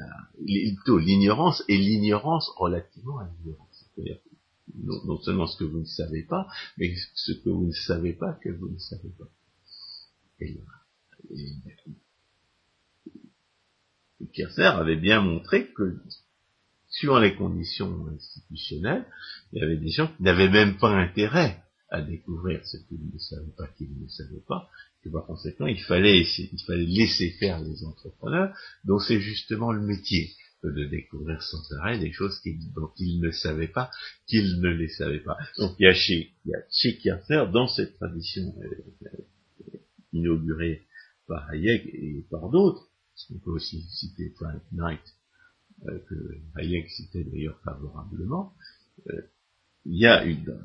l'ignorance, et l'ignorance relativement à l'ignorance. C'est-à-dire non, seulement ce que vous ne savez pas, mais ce que vous ne savez pas que vous ne savez pas. Et, et, avait bien montré que, suivant les conditions institutionnelles, il y avait des gens qui n'avaient même pas intérêt à découvrir ce qu'ils ne savaient pas qu'ils ne savaient pas, que par conséquent, il fallait, il fallait laisser faire les entrepreneurs, dont c'est justement le métier de découvrir sans arrêt des choses dont ils ne savaient pas qu'ils ne les savaient pas. Donc il y a chez, il y a chez dans cette tradition euh, inaugurée par Hayek et par d'autres, on peut aussi citer Frank Knight, euh, que Hayek citait d'ailleurs favorablement, euh, il y a une,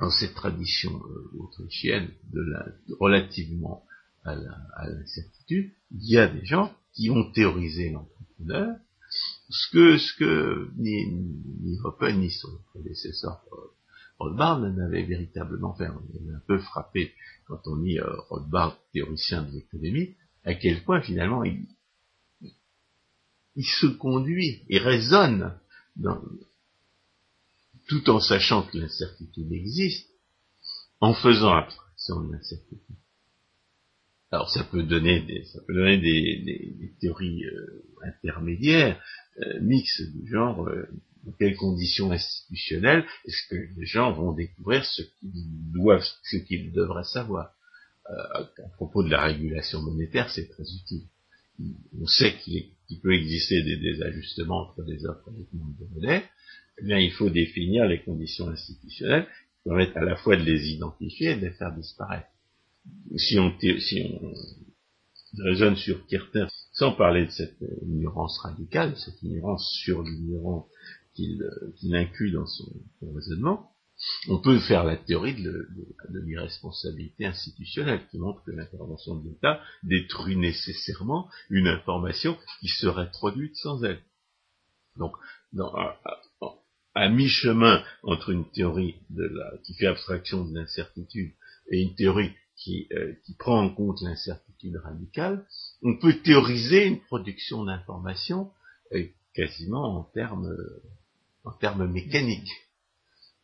dans cette tradition euh, autrichienne de la, relativement à l'incertitude, il y a des gens qui ont théorisé l'entrepreneur, ce que, ce que ni, ni ni son prédécesseur euh, Rothbard n'avait véritablement fait. On est un peu frappé quand on lit euh, Rothbard, théoricien de l'économie, à quel point finalement il, il se conduit, il raisonne dans, tout en sachant que l'incertitude existe, en faisant abstraction de l'incertitude. Alors ça peut donner des, ça peut donner des, théories euh, intermédiaires, euh, mixtes du genre euh, dans quelles conditions institutionnelles est-ce que les gens vont découvrir ce qu'ils doivent, ce qu'ils devraient savoir? à propos de la régulation monétaire, c'est très utile. On sait qu'il peut exister des désajustements entre des offres et des demandes de monnaie. Eh bien, il faut définir les conditions institutionnelles qui permettent à la fois de les identifier et de les faire disparaître. Si on, si on raisonne sur Kirter, sans parler de cette ignorance radicale, cette ignorance sur l'ignorance qu'il inclut dans son raisonnement, on peut faire la théorie de, l'irresponsabilité institutionnelle qui montre que l'intervention de l'État détruit nécessairement une information qui serait produite sans elle. Donc, à, mi-chemin entre une théorie qui fait abstraction de l'incertitude et une théorie qui, euh, prend en compte l'incertitude radicale, on peut théoriser une production d'informations euh, quasiment en termes en termes mécaniques.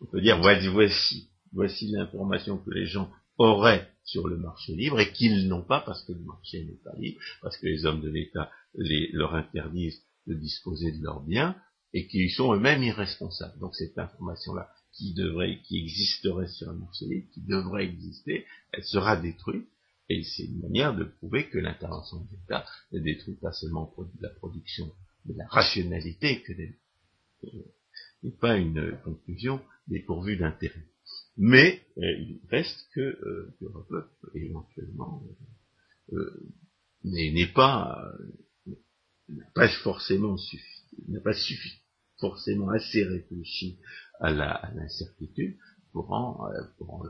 On peut dire, voici, voici l'information que les gens auraient sur le marché libre et qu'ils n'ont pas parce que le marché n'est pas libre, parce que les hommes de l'État leur interdisent de disposer de leurs biens et qu'ils sont eux-mêmes irresponsables. Donc cette information-là qui devrait, qui existerait sur le marché libre, qui devrait exister, elle sera détruite et c'est une manière de prouver que l'intervention de l'État ne détruit pas seulement la production de la rationalité que n'est pas une conclusion dépourvu d'intérêt. Mais euh, il reste que euh, Europe éventuellement euh, n'est pas n'a pas forcément suffi, n'a pas suffi, forcément assez réfléchi à l'incertitude pour en, pour en,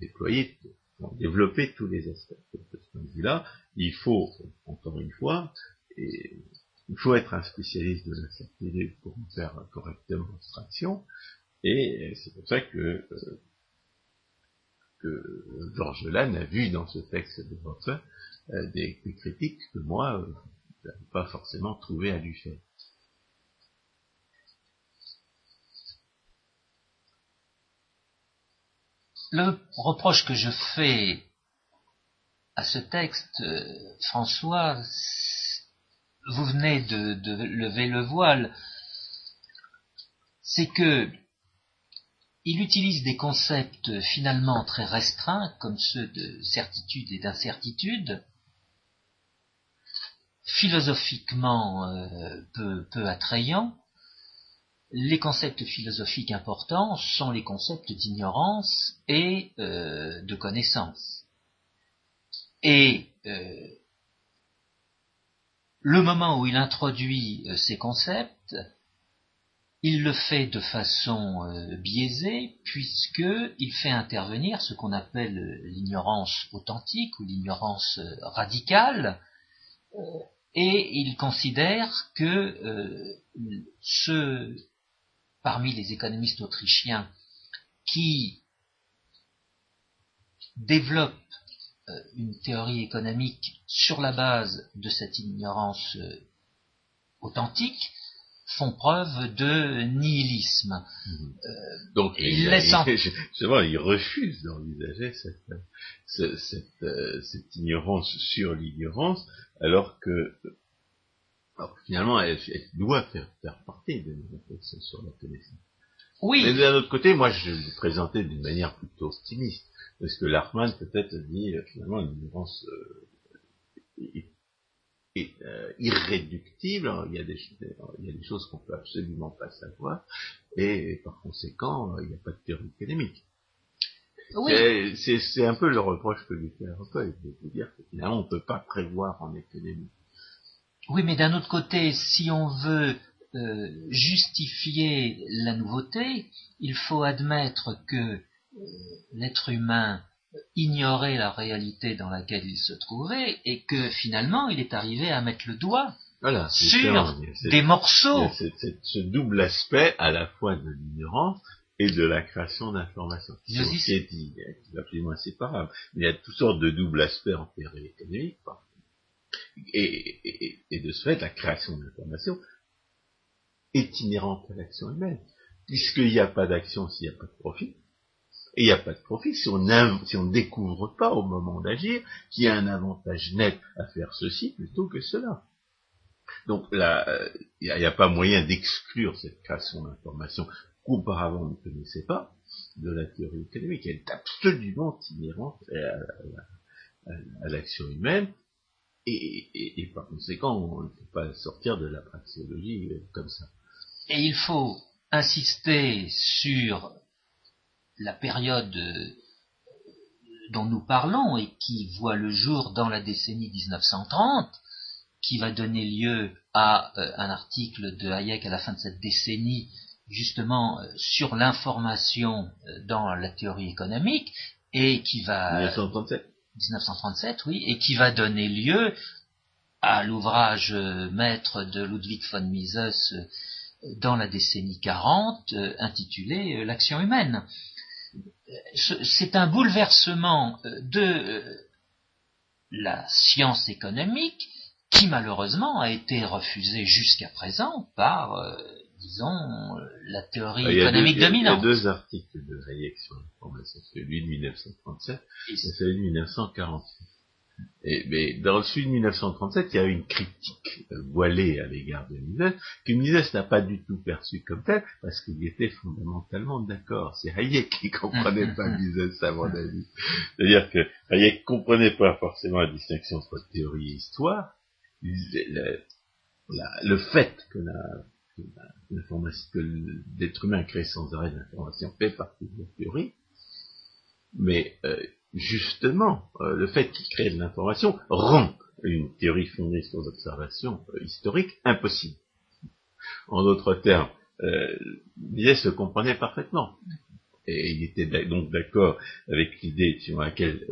déployer, pour développer tous les aspects. De ce point de vue-là, il faut, encore une fois, et il faut être un spécialiste de l'incertitude pour en faire correctement abstraction, et c'est pour ça que, euh, Georges Lannes a vu dans ce texte de Hoffman euh, des, critiques que moi, euh, je n'avais pas forcément trouvé à lui faire. Le reproche que je fais à ce texte, François, vous venez de, de, lever le voile, c'est que il utilise des concepts finalement très restreints, comme ceux de certitude et d'incertitude, philosophiquement euh, peu, attrayants. Les concepts philosophiques importants sont les concepts d'ignorance et euh, de connaissance. Et euh, le moment où il introduit ces concepts, il le fait de façon euh, biaisée puisqu'il fait intervenir ce qu'on appelle euh, l'ignorance authentique ou l'ignorance euh, radicale et il considère que ceux parmi les économistes autrichiens qui développent une théorie économique sur la base de cette ignorance authentique font preuve de nihilisme. Mhm. Euh, Donc, il, laisse il refuse d'envisager cette, cette, euh, cette, ignorance sur l'ignorance, alors que alors, finalement, elle, doit faire, faire partie de réflexion sur la connaissance. Oui. Mais d'un autre côté, moi, je l'ai présenté d'une manière plutôt optimiste, parce que Larman peut-être dit euh, finalement euh, est euh, irréductible, il y, a des, il y a des choses qu'on peut absolument pas savoir, et, par conséquent, il n'y a pas de théorie économique. Oui. C'est un peu le reproche que lui fait Recueil, de dire que finalement on ne peut pas prévoir en économie. Oui, mais d'un autre côté, si on veut euh, justifier la nouveauté, il faut admettre que euh, l'être humain ignorait la réalité dans laquelle il se trouvait et que finalement il est arrivé à mettre le doigt sur des morceaux. ce double aspect à la fois de l'ignorance et de la création d'informations. Qui est dit, qui est absolument inséparable. il y a toutes sortes de doubles aspects en théorie économique. Et, de ce fait, la création d'informations est inhérente à l'action humaine. Puisqu'il n'y a pas d'action s'il n'y a pas de profit, et il n'y a pas de profit si on ne découvre pas au moment d'agir qu'il y a un avantage net à faire ceci plutôt que cela. Donc il n'y a, pas moyen d'exclure cette création d'information qu'auparavant on ne connaissait pas de la théorie économique. Elle est absolument inhérente à, l'action humaine, et, par conséquent, on ne peut pas sortir de la praxéologie euh, comme ça. Et il faut insister sur la période euh, dont nous parlons et qui voit le jour dans la décennie 1930, qui va donner lieu à euh, un article de Hayek à la fin de cette décennie, justement sur l'information dans la théorie économique, et qui va 1937. 1937, oui, et qui va donner lieu à l'ouvrage euh, maître de Ludwig von Mises euh, dans la décennie 40, euh, intitulé L'action humaine. C'est un bouleversement de la science économique qui malheureusement a été refusé jusqu'à présent par disons, la théorie ah, économique dominante. Il y a deux articles de Hayek sur l'information, celui de 1937 et, celui de 1948. Et, mais dans celui de 1937, il y a une critique voilée à l'égard de Mises, que Mises n'a pas du tout perçu comme tel, parce qu'il était fondamentalement d'accord. C'est Hayek qui comprenait pas Mises, à mon avis. C'est-à-dire que Hayek comprenait pas forcément la distinction entre théorie et histoire. Le, le fait que la que l'être humain crée sans arrêt d'information fait partie de la théorie, mais euh, justement, euh, le fait qu'il crée de l'information rend une théorie fondée sur l'observation euh, historique impossible. En d'autres termes, euh, se comprenait parfaitement. Et il était donc d'accord avec l'idée sur laquelle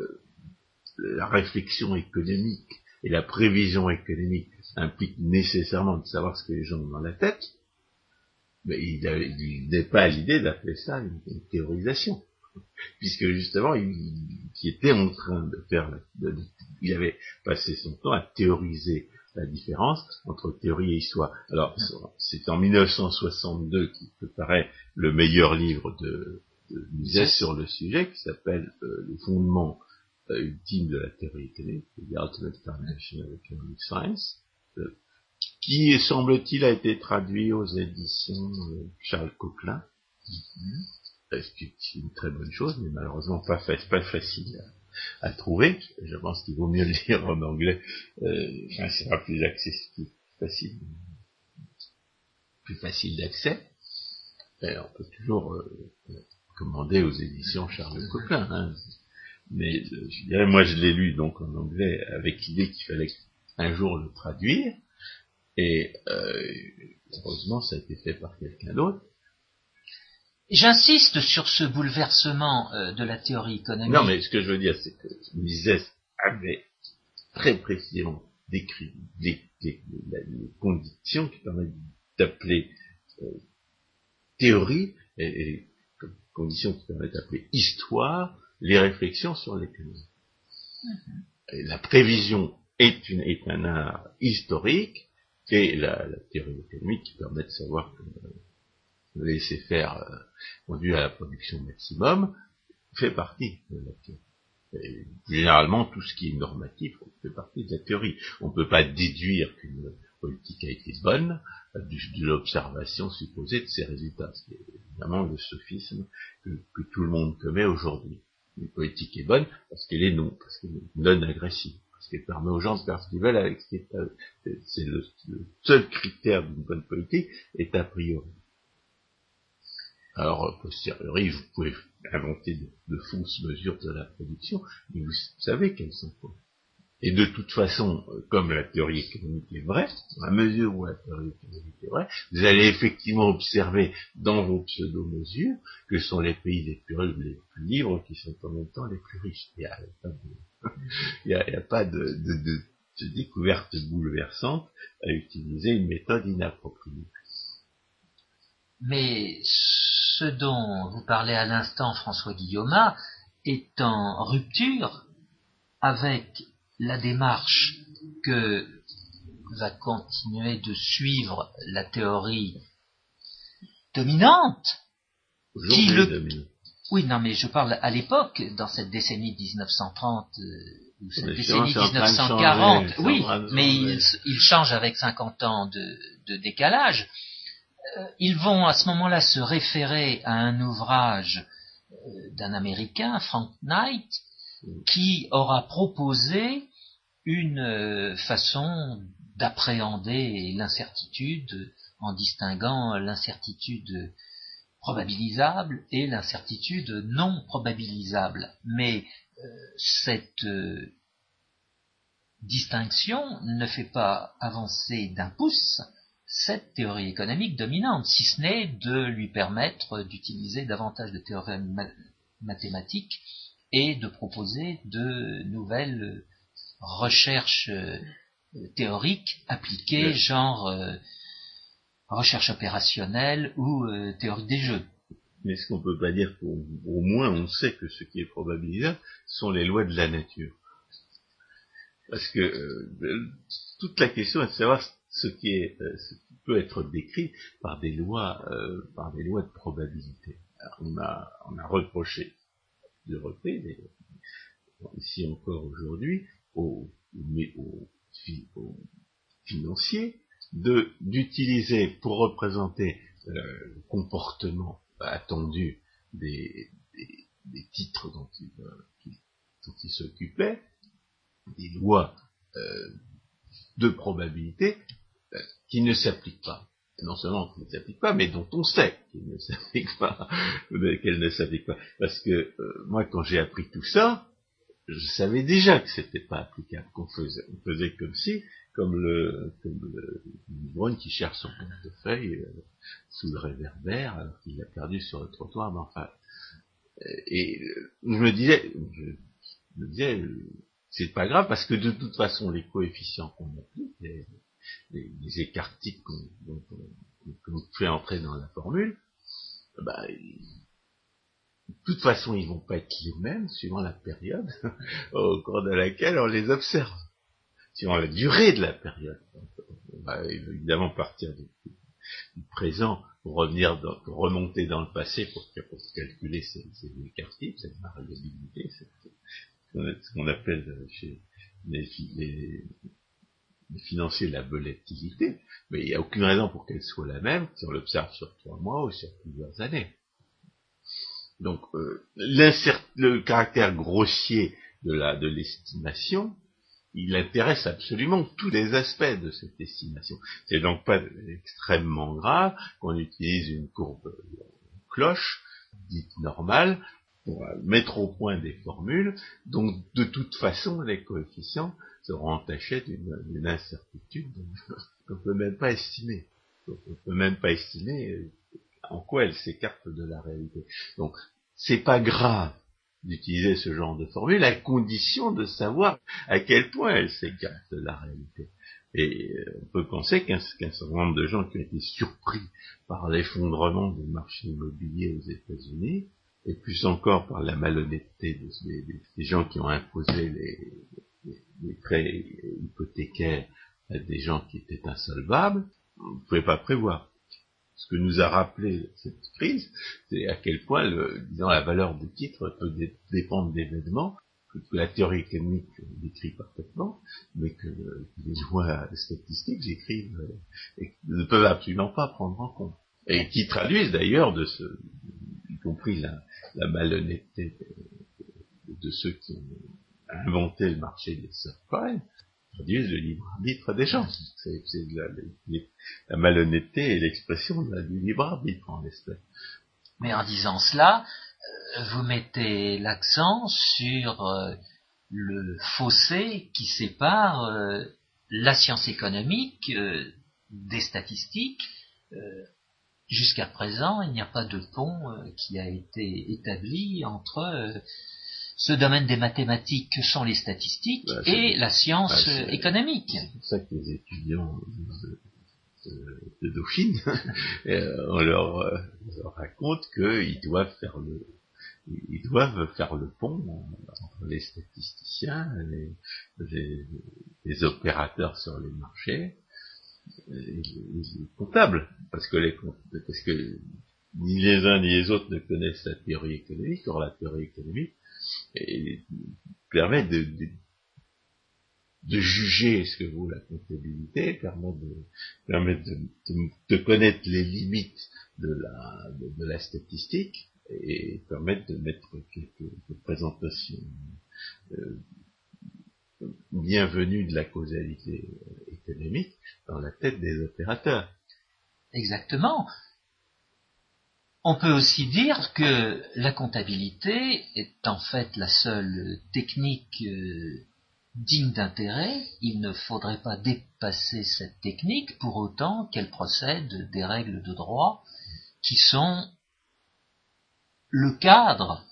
la réflexion économique et la prévision économique impliquent nécessairement de savoir ce que les gens ont dans la tête, mais il n'est pas à l'idée d'appeler ça une, théorisation, puisque justement, il, était en train de faire, il avait passé son temps à théoriser la différence entre théorie et histoire. Alors, c'est en 1962 qu'il paraît le meilleur livre de, de sur le sujet, qui s'appelle euh, Le fondement euh, ultime de la théorie économique, The Ultimate Foundation of Economic Science, qui, semble-t-il, a été traduit aux éditions Charles Coquelin, mm-hmm. ce qui est une très bonne chose, mais malheureusement pas, pas facile à, trouver. Je pense qu'il vaut mieux le lire en anglais, euh, enfin, sera plus accessible, facile, plus facile d'accès. on peut toujours euh, commander aux éditions Charles Coquelin. Hein. Mais euh, je dirais, moi je l'ai lu donc en anglais avec l'idée qu'il fallait un jour le traduire. Et euh, heureusement, ça a été fait par quelqu'un d'autre. J'insiste sur ce bouleversement euh, de la théorie économique. Non, mais ce que je veux dire, c'est que Mises avait très précisément décrit les, conditions qui permettent d'appeler euh, théorie et, et conditions qui permettent d'appeler histoire les réflexions sur l'économie. Mm-hmm. La prévision est, une, est un art historique et la, théorie économique qui permet de savoir que euh, laisser faire euh, conduit à la production maximum fait partie de la théorie. Généralement, tout ce qui est normatif fait partie de la théorie. On ne peut pas déduire qu'une politique a été bonne euh, de l'observation supposée de ses résultats. C'est évidemment le sophisme que, que, tout le monde commet aujourd'hui. Une politique est bonne parce qu'elle est non, parce qu'elle est non agressive ce qui permet aux gens de faire ce qu'ils veulent avec ce qui euh, c'est le, seul critère d'une bonne politique, est a priori. Alors, posteriori, vous pouvez inventer de, fausses mesures de la production, mais vous savez qu'elles sont fausses. Et de toute façon, comme la théorie économique est vraie, à mesure où la théorie économique est vraie, vous allez effectivement observer dans vos pseudo-mesures que sont les pays les plus, les plus libres qui sont en même temps les plus riches. Il n'y il y a, pas de, de, de, découverte bouleversante à utiliser une méthode inappropriée. Mais ce dont vous parlez à l'instant, François Guillaume, est en rupture avec la démarche que va continuer de suivre la théorie dominante, qui le, oui, non, mais je parle à l'époque, dans cette décennie 1930 euh, ou cette décennie 1940. oui, mais il, change avec 50 ans de, décalage. Euh, ils vont à ce moment-là se référer à un ouvrage euh, d'un Américain, Frank Knight, qui aura proposé une façon d'appréhender l'incertitude en distinguant l'incertitude probabilisable et l'incertitude non probabilisable. Mais euh, cette euh, distinction ne fait pas avancer d'un pouce cette théorie économique dominante, si ce n'est de lui permettre d'utiliser davantage de théorèmes mathématiques et de proposer de nouvelles recherches euh, théoriques appliquées, genre euh, recherche opérationnelle ou euh, théorie des jeux. Mais est-ce qu'on peut pas dire qu'au moins on sait que ce qui est probabilisable sont les lois de la nature Parce que toute la question est de savoir ce qui, est, ce qui peut être décrit par des lois, par des lois de probabilité. on, a, on a reproché de reprises, ici encore aujourd'hui, aux, financiers, d'utiliser pour représenter euh, le comportement attendu des, titres dont ils il s'occupaient, des lois euh, de probabilité euh, qui ne s'appliquent pas non seulement qu'elle ne s'applique pas, mais dont on sait qu'elle ne s'applique pas, qu'elle ne s'applique pas. Parce que euh, moi, quand j'ai appris tout ça, je savais déjà que c'était pas applicable, qu'on faisait, on faisait comme si, comme le, comme le qui cherche son portefeuille euh, sous le réverbère, alors qu'il l'a perdu sur le trottoir, mais enfin, euh, et je me disais, je, me disais, c'est pas grave parce que de toute façon, les coefficients qu'on applique, les, les écartiques qu'on fait entrer dans la formule, bah, de toute façon, ils vont pas être les mêmes suivant la période au cours de laquelle on les observe, suivant la durée de la période. On va évidemment partir du, présent pour revenir, pour remonter dans le passé pour, calculer ces, ces écartiques, cette variabilité, ce qu'on appelle chez les, financer la volatilité, mais il n'y a aucune raison pour qu'elle soit la même si on l'observe sur trois mois ou sur plusieurs années. Donc euh, le caractère grossier de l'estimation, il intéresse absolument tous les aspects de cette estimation. C'est donc pas extrêmement grave qu'on utilise une courbe cloche dite normale pour mettre au point des formules, donc de toute façon les coefficients seront entachés d'une incertitude qu'on ne peut même pas estimer. On ne peut même pas estimer euh, en quoi elle s'écarte de la réalité. Donc, c'est pas grave d'utiliser ce genre de formule à condition de savoir à quel point elle s'écarte de la réalité. Et euh, on peut penser qu'un certain nombre de gens qui ont été surpris par l'effondrement du marché immobilier aux États-Unis, et plus encore par la malhonnêteté des gens qui ont imposé les, les prêts hypothécaires à des gens qui étaient insolvables, on ne pouvait pas prévoir. Ce que nous a rappelé cette crise, c'est à quel point le, disons, la valeur du titre peut dépendre d'événements que, la théorie économique décrit parfaitement, mais que, les lois statistiques décrivent euh, et ne peuvent absolument pas prendre en compte. Et qui traduisent d'ailleurs de ce, y compris la, malhonnêteté de ceux qui ont inventer le marché des subprimes, traduisent le libre arbitre des gens. C'est la, malhonnêteté et l'expression du libre arbitre en espèce. Mais en disant cela, euh, vous mettez l'accent sur euh, le fossé qui sépare euh, la science économique des statistiques. Jusqu'à présent, il n'y a pas de pont qui a été établi entre ce domaine des mathématiques que sont les statistiques bah, et la science bah, économique. C'est pour ça que les étudiants de, Dauphine, euh, on leur, euh, leur raconte qu'ils doivent faire le ils doivent faire le pont entre les statisticiens, les, les, opérateurs sur les marchés, et les, comptables, parce que les parce que ni les uns ni les autres ne connaissent la théorie économique, or la théorie économique et permet de, de, juger ce que vaut la comptabilité, permet de, permet de, de, connaître les limites de la, de, la statistique et permettre de mettre quelques représentations bienvenue de la causalité économique dans la tête des opérateurs. Exactement. On peut aussi dire que la comptabilité est en fait la seule technique euh, digne d'intérêt. Il ne faudrait pas dépasser cette technique pour autant qu'elle procède des règles de droit qui sont le cadre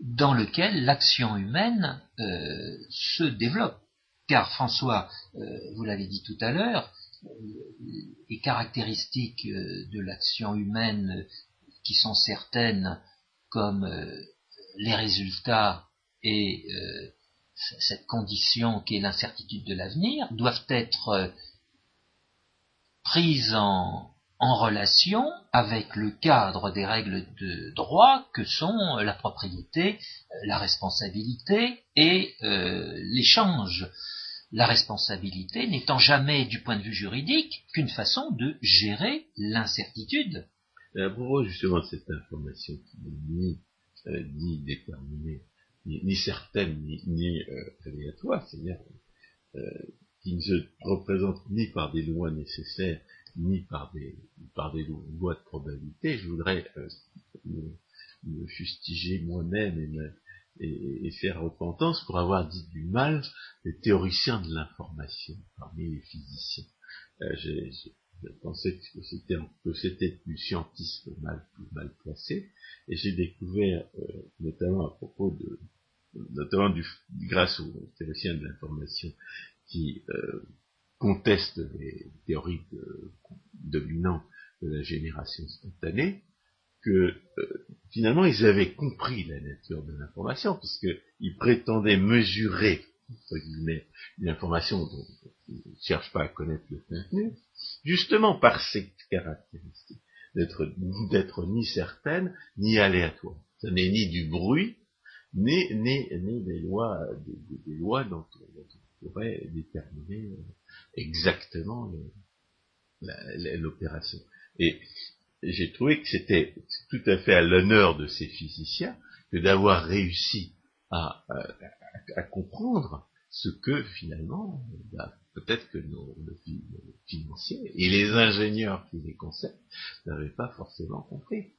dans lequel l'action humaine euh, se développe. Car François, euh, vous l'avez dit tout à l'heure, les caractéristiques de l'action humaine sont certaines comme euh, les résultats et euh, cette condition qui est l'incertitude de l'avenir doivent être euh, prises en, relation avec le cadre des règles de droit que sont la propriété, la responsabilité et l'échange. La responsabilité n'étant jamais du point de vue juridique qu'une façon de gérer l'incertitude à propos justement de cette information qui n'est ni, euh, ni déterminée, ni, certaine, ni, euh, aléatoire, c'est-à-dire euh, qui ne se représente ni par des lois nécessaires, ni par des, par des lois de probabilité, je voudrais me, fustiger moi-même et, et, faire repentance pour avoir dit du mal des théoriciens de l'information parmi les physiciens. Euh, je pensais que c'était du scientisme mal placé. Et j'ai découvert euh, notamment à propos de notamment du, grâce aux théoriciens de l'information qui euh, contestent les théories dominantes de la génération spontanée que euh, finalement ils avaient compris la nature de l'information puisqu'ils prétendaient mesurer entre guillemets dont ne cherchent pas à connaître le contenu justement par cette caractéristique, d'être, ni certaine, ni aléatoire. Ce n'est ni du bruit, ni, des lois, des, lois dont, on pourrait déterminer euh, exactement l'opération. Et j'ai trouvé que c'était tout à fait à l'honneur de ces physiciens que d'avoir réussi à, comprendre ce que finalement bah, peut-être que nos, financiers et les ingénieurs qui les conseillent n'avaient pas forcément compris.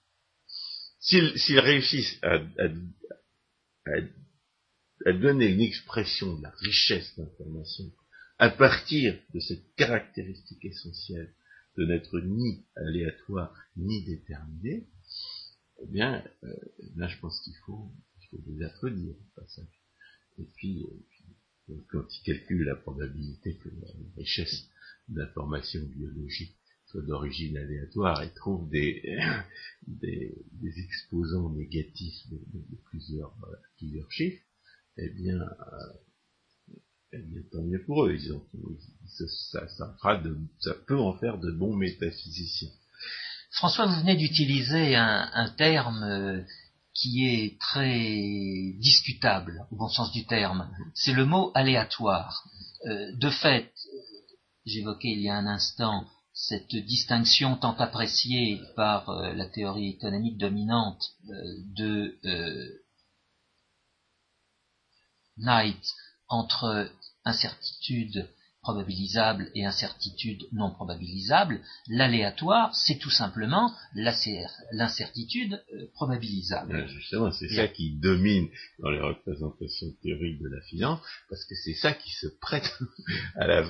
S'ils réussissent à, donner une expression de la richesse d'information à partir de cette caractéristique essentielle de n'être ni aléatoire ni déterminé, eh bien, euh, là je pense qu'il faut, faut les applaudir au passage. Et puis, euh, quand il calcule la probabilité que la richesse d'informations biologiques soit d'origine aléatoire, il trouve des, exposants négatifs de, plusieurs, plusieurs chiffres, eh bien, euh, eh bien, tant mieux pour eux. Ils ça, ça, peut en faire de bons métaphysiciens. François, vous venez d'utiliser un, un, terme euh, qui est très discutable au bon sens du terme, c'est le mot aléatoire. Euh, de fait, j'évoquais il y a un instant cette distinction tant appréciée par euh, la théorie économique dominante euh, de Knight entre incertitude probabilisable et incertitude non probabilisable, l'aléatoire, c'est tout simplement l'incertitude euh, probabilisable. justement, c'est ça qui domine dans les représentations théoriques de la finance, parce que c'est ça qui se prête à la,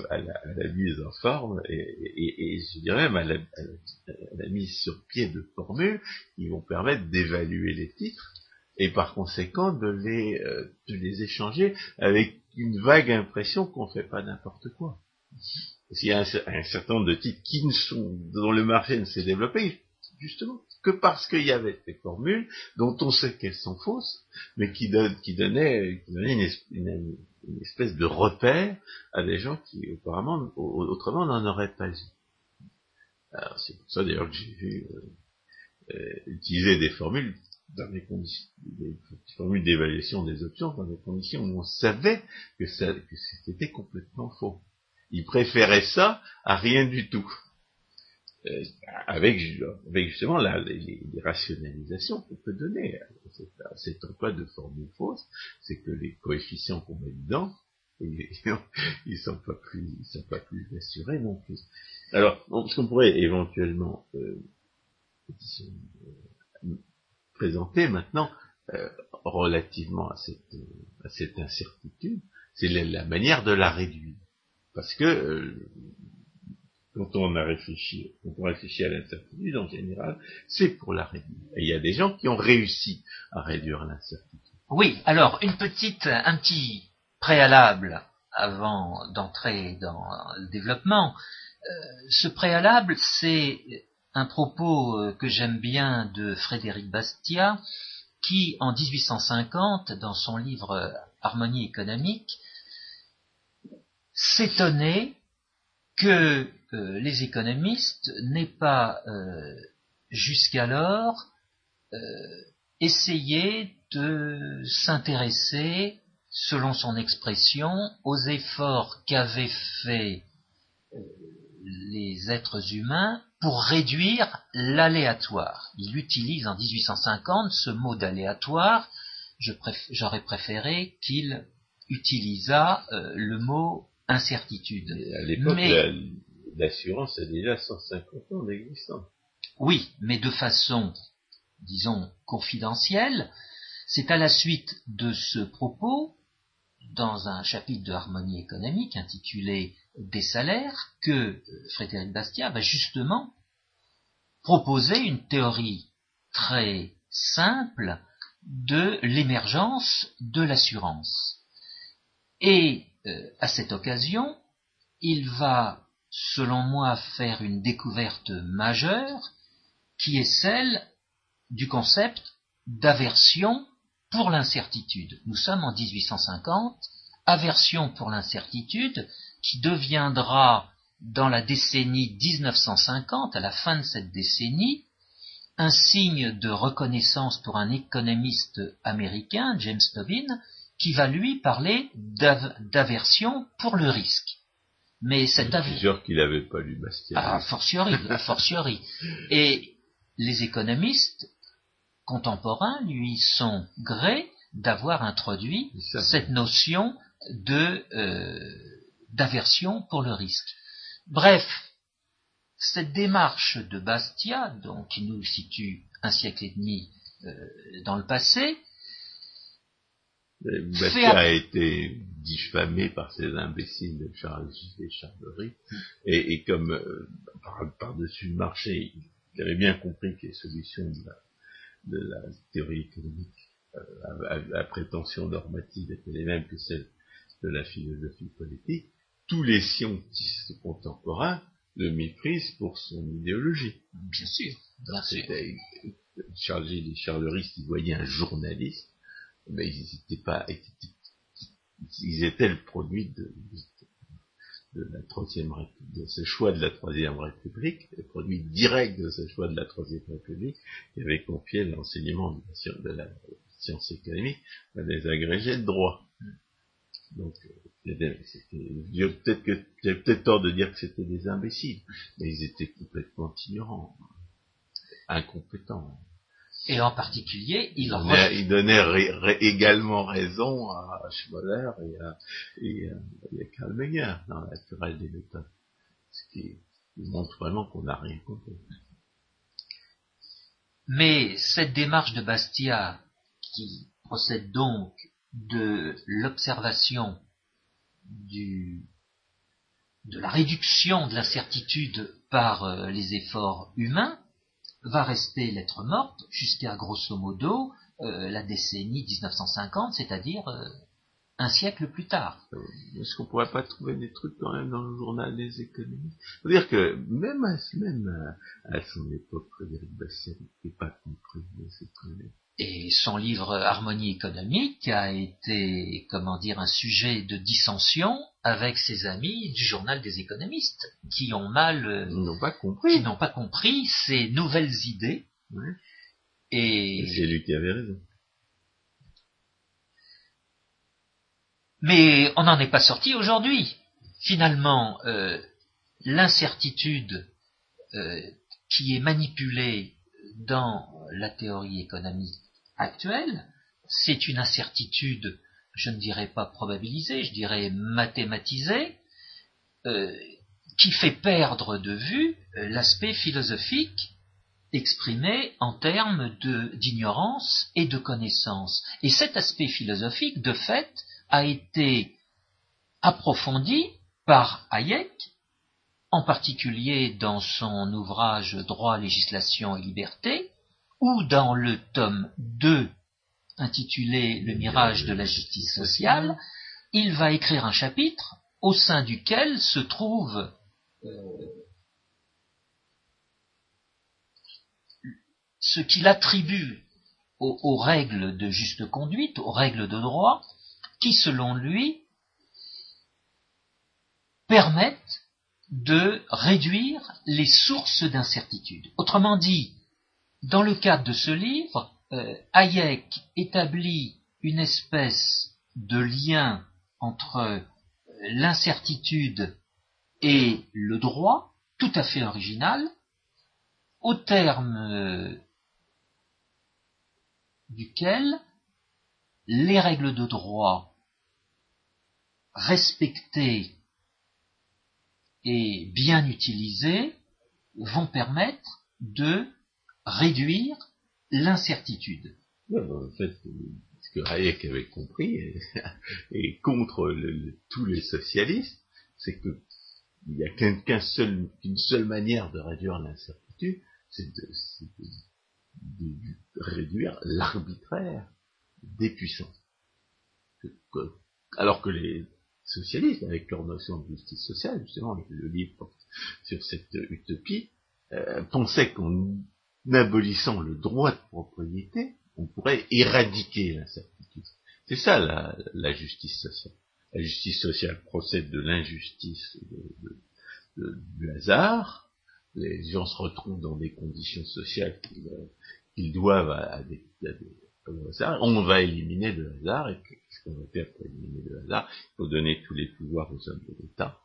mise en forme, et, je dirais même à la, mise sur pied de formules qui vont permettre d'évaluer les titres, et par conséquent de les, euh, de les échanger avec une vague impression qu'on fait pas n'importe quoi. S'il y a un, certain nombre de titres qui ne sont, dont le marché ne s'est développé, justement, que parce qu'il y avait des formules dont on sait qu'elles sont fausses, mais qui, qui donnaient, une, espèce de repère à des gens qui, auparavant, autrement, n'en auraient pas eu. Alors, c'est pour ça, d'ailleurs, que j'ai vu euh, euh, utiliser des formules dans des conditions, formules d'évaluation des options dans des conditions où on savait que, que c'était complètement faux. Ils préféraient ça à rien du tout. euh, avec, justement la, les, rationalisations qu'on peut donner à cet, emploi de formule fausse, c'est que les coefficients qu'on met dedans, ils sont pas plus, sont pas plus assurés non plus. Alors, ce qu'on pourrait éventuellement euh, présenter maintenant, euh, relativement à cette, incertitude, c'est la, manière de la réduire. Parce que euh, quand on a réfléchi, quand on réfléchit à l'incertitude en général, c'est pour la réduire. Et il y a des gens qui ont réussi à réduire l'incertitude. Oui, alors une petite, un petit préalable avant d'entrer dans le développement. Euh, ce préalable, c'est un propos euh, que j'aime bien de Frédéric Bastiat, qui, en 1850, dans son livre Harmonie économique, s'étonnait que euh, les économistes n'aient pas euh, jusqu'alors euh, essayé de s'intéresser, selon son expression, aux efforts qu'avaient fait les êtres humains pour réduire l'aléatoire. Il utilise en 1850 ce mot d'aléatoire. J'aurais préféré qu'il utilisât euh, le mot incertitude. à l'époque, l'assurance a déjà 150 ans d'existence. Oui, mais de façon, disons, confidentielle. C'est à la suite de ce propos, dans un chapitre de harmonie économique intitulé des salaires que euh, Frédéric Bastiat va justement proposer une théorie très simple de l'émergence de l'assurance. Et euh, à cette occasion, il va, selon moi, faire une découverte majeure qui est celle du concept d'aversion pour l'incertitude. Nous sommes en 1850, aversion pour l'incertitude, qui deviendra dans la décennie 1950, à la fin de cette décennie, un signe de reconnaissance pour un économiste américain, James Tobin, qui va lui parler d'aversion pour le risque. Mais cette aversion... sûr qu'il n'avait pas lu Bastien. Ah, fortiori, fortiori. Et les économistes contemporains lui sont grés d'avoir introduit cette notion de euh, d'aversion pour le risque. Bref, cette démarche de Bastia, donc qui nous situe un siècle et demi euh, dans le passé, Bastia a été diffamé par ces imbéciles de Charles et Charlery, et, et comme euh, par-dessus le marché, il avait bien compris que les solutions de la, théorie économique euh, à, prétention normative étaient les mêmes que celles de la philosophie politique, tous les scientistes contemporains le méprisent pour son idéologie. Bien sûr. Charles et Charleristes, ils voyaient un journaliste, mais ils n'étaient pas, ils étaient le produit de, de la troisième de ce choix de la troisième république, le produit direct de ce choix de la troisième république, qui avait confié l'enseignement de, la science économique à des agrégés de droit. Donc, euh, peut-être que j'ai peut-être tort de dire que c'était des imbéciles, mais ils étaient complètement ignorants, incompétents. Et en particulier, il, il donnait, également raison à Schmoller et à, et à, Karl Meyer dans la naturelle des méthodes. Ce qui montre vraiment qu'on n'a rien compris. Mais cette démarche de Bastia, qui procède donc de l'observation de la réduction de l'incertitude par euh, les efforts humains va rester lettre morte jusqu'à grosso modo euh, la décennie 1950, c'est-à-dire euh, un siècle plus tard. Est-ce qu'on pourrait pas trouver des trucs quand même dans le journal des économies faut dire que même à, même à, son époque, Frédéric Bastiat n'était pas compris ces économies. Et son livre Harmonie économique a été, comment dire, un sujet de dissension avec ses amis du journal des économistes, qui ont mal, euh, n'ont pas compris, qui n'ont pas compris ces nouvelles idées. Et c'est lui qui avait raison. Mais on n'en est pas sorti aujourd'hui. Finalement, euh, l'incertitude euh, qui est manipulée dans la théorie économique actuelle, c'est une incertitude, je ne dirais pas probabilisée, je dirais mathématisée, euh, qui fait perdre de vue l'aspect philosophique exprimé en termes d'ignorance et de connaissance. Et cet aspect philosophique, de fait, a été approfondi par Hayek, en particulier dans son ouvrage Droit, législation et liberté, ou dans le tome 2 intitulé Le mirage de la justice sociale, il va écrire un chapitre au sein duquel se trouve euh, ce qu'il attribue aux, règles de juste conduite, aux règles de droit, qui, selon lui, permettent de réduire les sources d'incertitude. Autrement dit, dans le cadre de ce livre, euh, Hayek établit une espèce de lien entre euh, l'incertitude et le droit, tout à fait original, au terme euh, duquel les règles de droit respectées et bien utilisées vont permettre de réduire l'incertitude. En fait, ce que Hayek avait compris et, contre tous les socialistes, c'est que il n'y a qu'une seule, manière de réduire l'incertitude, c'est de, réduire l'arbitraire des puissants. alors que les socialistes, avec leur notion de justice sociale, justement, le livre sur cette utopie, euh, pensaient qu'en abolissant le droit de propriété, on pourrait éradiquer l'incertitude. C'est ça la, justice sociale. La justice sociale procède de l'injustice du hasard. Les gens se retrouvent dans des conditions sociales qu'ils doivent à, des, On va éliminer le hasard. Et qu'est-ce qu'on va faire pour éliminer le hasard Il faut donner tous les pouvoirs aux hommes de l'État.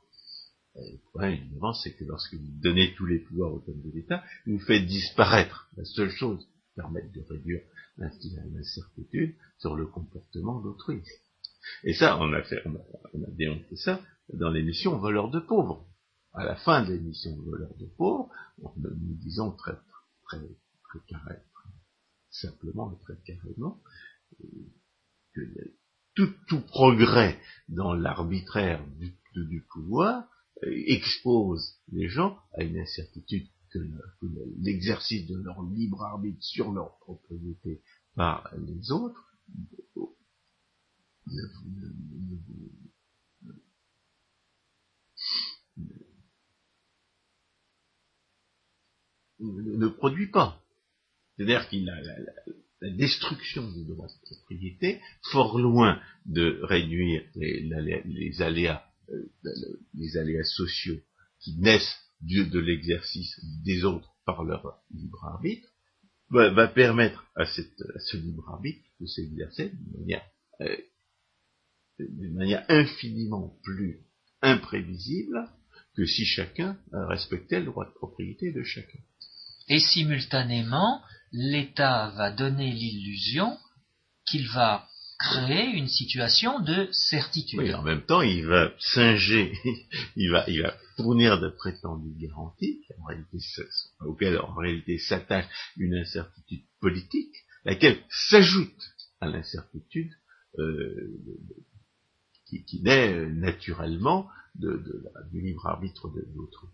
Le problème, évidemment, c'est que lorsque vous donnez tous les pouvoirs aux hommes de l'État, vous faites disparaître la seule chose qui permette de réduire l'incertitude sur le comportement d'autrui. Et ça, on a fait, démontré ça dans l'émission Voleurs de pauvres. À la fin de l'émission Voleurs de pauvres, nous disons très, très, très, carré, simplement et très carrément que tout, tout progrès dans l'arbitraire du, du pouvoir expose les gens à une incertitude que l'exercice de leur libre arbitre sur leur propriété par les autres ne, produit pas. C'est-à-dire qu'il a la, destruction du droit de propriété, fort loin de réduire les aléas euh, les aléas sociaux qui naissent de l'exercice des autres par leur libre arbitre, va, permettre à, ce libre arbitre de s'exercer d'une manière, euh, manière infiniment plus imprévisible que si chacun respectait le droit de propriété de chacun. Et simultanément, l'État va donner l'illusion qu'il va créer une situation de certitude. Oui, en même temps, il va singer, il va, fournir de prétendues garanties, auxquelles en réalité s'attache une incertitude politique, laquelle s'ajoute à l'incertitude euh, qui, naît naturellement de, de, du libre arbitre de l'autre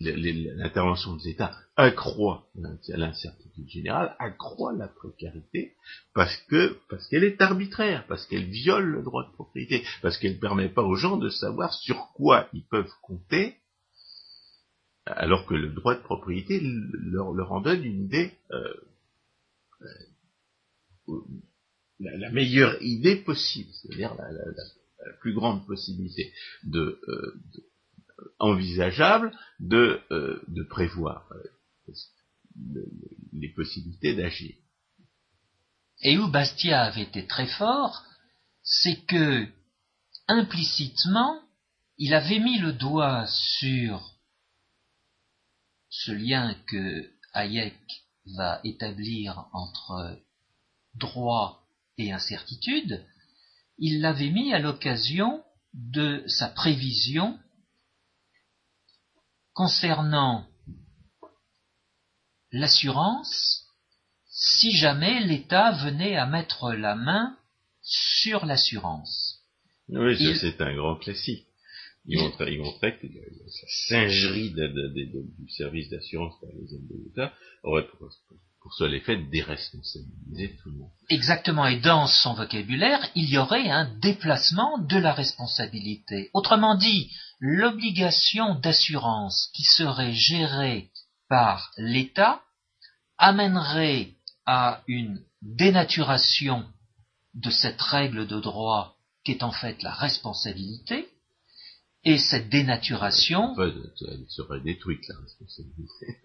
l'intervention des États accroît l'incertitude générale, accroît la précarité, parce que parce qu'elle est arbitraire, parce qu'elle viole le droit de propriété, parce qu'elle ne permet pas aux gens de savoir sur quoi ils peuvent compter, alors que le droit de propriété leur, leur en donne une idée, euh, euh, la, meilleure idée possible, c'est-à-dire la, plus grande possibilité de, euh, de envisageable de, euh, prévoir euh, les possibilités d'agir. Et où Bastia avait été très fort, c'est que implicitement, il avait mis le doigt sur ce lien que Hayek va établir entre droit et incertitude, il l'avait mis à l'occasion de sa prévision concernant l'assurance si jamais l'État venait à mettre la main sur l'assurance. Oui, c'est un grand classique. Il montrait, que la singerie du service d'assurance par les hommes de l'État aurait pour, pour seul effet de déresponsabiliser tout le monde. Exactement, et dans son vocabulaire, il y aurait un déplacement de la responsabilité. Autrement dit, l'obligation d'assurance qui serait gérée par l'État amènerait à une dénaturation de cette règle de droit qui est en fait la responsabilité, et cette dénaturation... elle serait détruite, la responsabilité.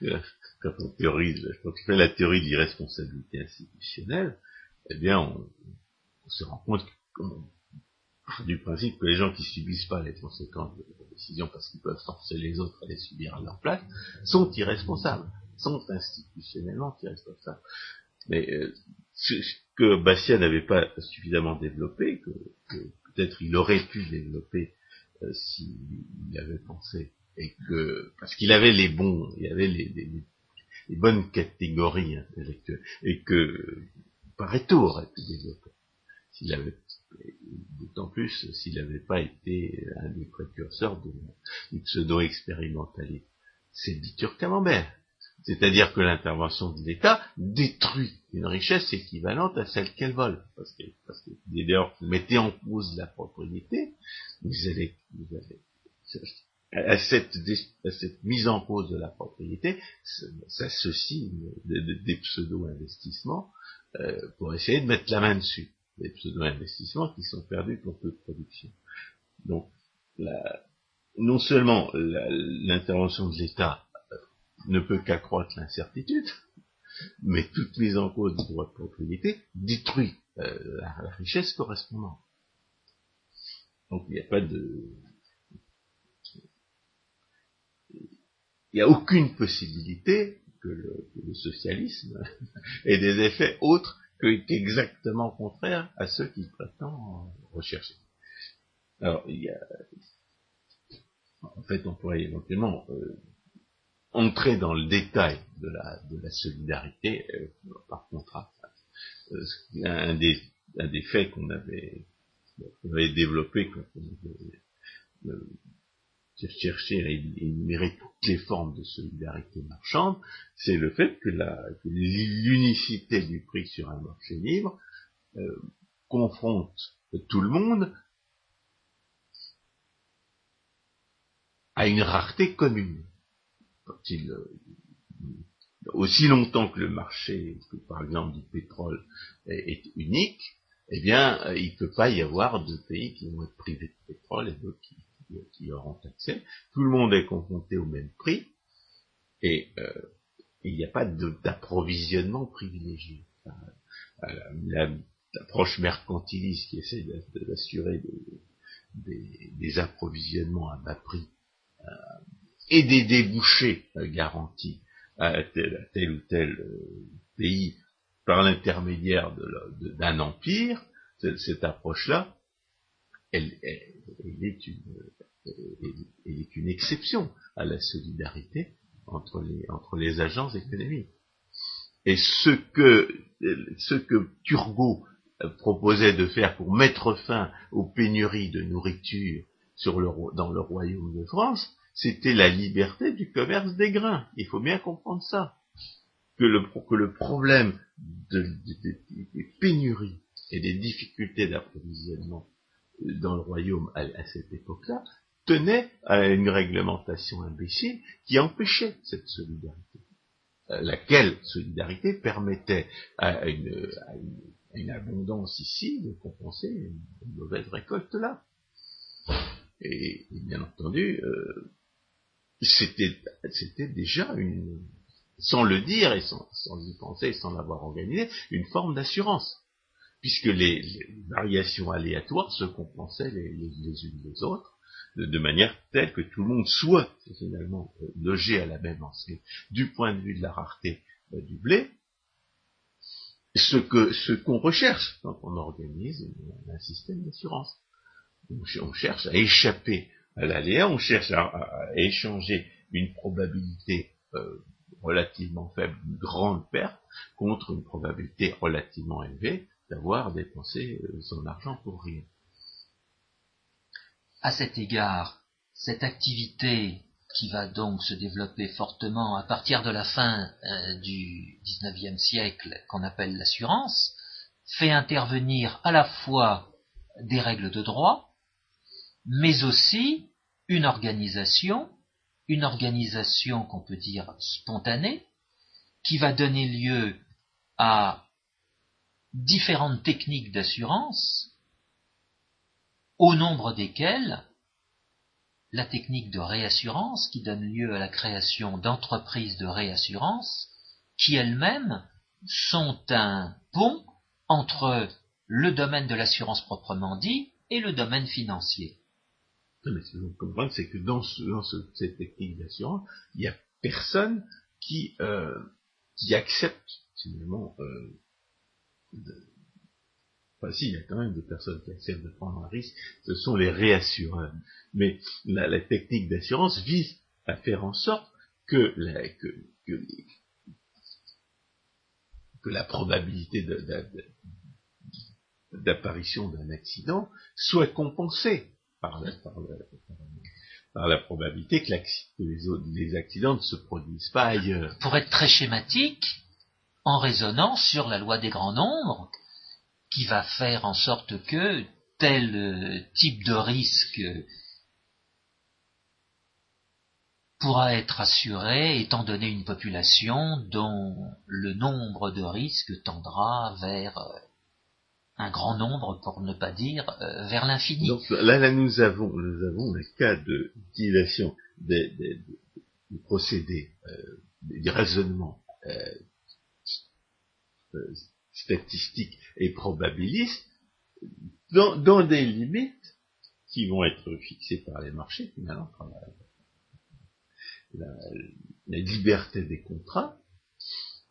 Quand on théorise, quand on fait la théorie de l'irresponsabilité institutionnelle, eh bien, on, se rend compte du principe que les gens qui subissent pas les conséquences de la décision parce qu'ils peuvent forcer les autres à les subir à leur place, sont irresponsables, sont institutionnellement irresponsables. Mais euh, ce que Bastia n'avait pas suffisamment développé, que, peut-être il aurait pu développer euh, s'il avait pensé, et que parce qu'il avait les bons, il avait les, les, bonnes catégories intellectuelles, et que Pareto aurait pu développer, s'il avait d'autant plus s'il n'avait pas été un des précurseurs du pseudo-expérimentalisme. C'est Bitur Camembert. C'est-à-dire que l'intervention de l'État détruit une richesse équivalente à celle qu'elle vole. Parce que, parce que vous mettez en cause la propriété, vous allez, vous allez à, cette, à cette mise en cause de la propriété s'associe des pseudo-investissements euh, pour essayer de mettre la main dessus. Des pseudo-investissements qui sont perdus pour toute production. Donc, non seulement l'intervention de l'État ne peut qu'accroître l'incertitude, mais toute mise en cause du droit de propriété détruit euh, la, richesse correspondante. Donc il n'y a pas de... Il n'y a aucune possibilité que le, socialisme ait des effets autres qu'exactement contraires à ceux qu'il prétend rechercher. Alors, il y a, en fait, on pourrait éventuellement euh, entrer dans le détail de la, solidarité euh, par contrat. Euh, un, des, faits qu'on avait, qu'on avait développé quand on avait cherché à énumérer toutes les formes de solidarité marchande, c'est le fait que l'unicité du prix sur un marché libre euh, confronte tout le monde à une rareté commune. Euh, aussi longtemps que le marché, par exemple du pétrole, est, unique, eh bien, euh, il ne peut pas y avoir deux pays qui vont être privés de pétrole et d'autres qui, qui, auront accès. Tout le monde est confronté au même prix et euh, il n'y a pas d'approvisionnement privilégié. L'approche mercantiliste qui essaie d'assurer des, des, approvisionnements à bas prix et des débouchés euh, garantis à tel, ou tel euh, pays par l'intermédiaire d'un empire, cette, approche-là, elle, est une, exception à la solidarité entre les, entre les agences économiques. Et ce que, ce que Turgot proposait de faire pour mettre fin aux pénuries de nourriture dans le royaume de France, c'était la liberté du commerce des grains. Il faut bien comprendre ça. Que le problème des pénuries et des difficultés d'approvisionnement dans le royaume à, cette époque-là tenait à une réglementation imbécile qui empêchait cette solidarité. Euh, laquelle solidarité permettait à une, abondance ici de compenser une, mauvaise récolte là. Et, bien entendu, euh, c'était, déjà une, sans le dire et sans, y penser, sans l'avoir organisé, une forme d'assurance, puisque les, variations aléatoires se compensaient les, unes les autres, de, manière telle que tout le monde soit finalement euh, logé à la même enseigne. Du point de vue de la rareté euh, du blé, ce que ce qu'on recherche quand on organise un système d'assurance. On, cherche à échapper à l'aléa, on cherche à, échanger une probabilité euh, relativement faible, une grande perte, contre une probabilité relativement élevée d'avoir dépensé son argent pour rien. À cet égard, cette activité qui va donc se développer fortement à partir de la fin euh, du XIXe siècle qu'on appelle l'assurance, fait intervenir à la fois des règles de droit, mais aussi une organisation, une organisation qu'on peut dire spontanée, qui va donner lieu à différentes techniques d'assurance au nombre desquels la technique de réassurance qui donne lieu à la création d'entreprises de réassurance qui elles-mêmes sont un pont entre le domaine de l'assurance proprement dit et le domaine financier. mais ce que vous comprenez, c'est que dans, cette technique d'assurance, il n'y a personne qui, euh, qui accepte finalement euh, Enfin, si, il y a quand même des personnes qui acceptent de prendre un risque, ce sont les réassureurs. Mais la, technique d'assurance vise à faire en sorte que la, la probabilité d'apparition d'un accident soit compensée par la, par la, probabilité que, les accidents ne se produisent pas ailleurs. Pour être très schématique, en raisonnant sur la loi des grands nombres, qui va faire en sorte que tel euh, type de risque pourra être assuré étant donné une population dont le nombre de risques tendra vers euh, un grand nombre, pour ne pas dire euh, vers l'infini. Donc là, là, nous avons, nous avons cas d'utilisation des, des, procédés, des raisonnements statistiques et probabilistes dans, des limites qui vont être fixées par les marchés, finalement, par la, liberté des contrats,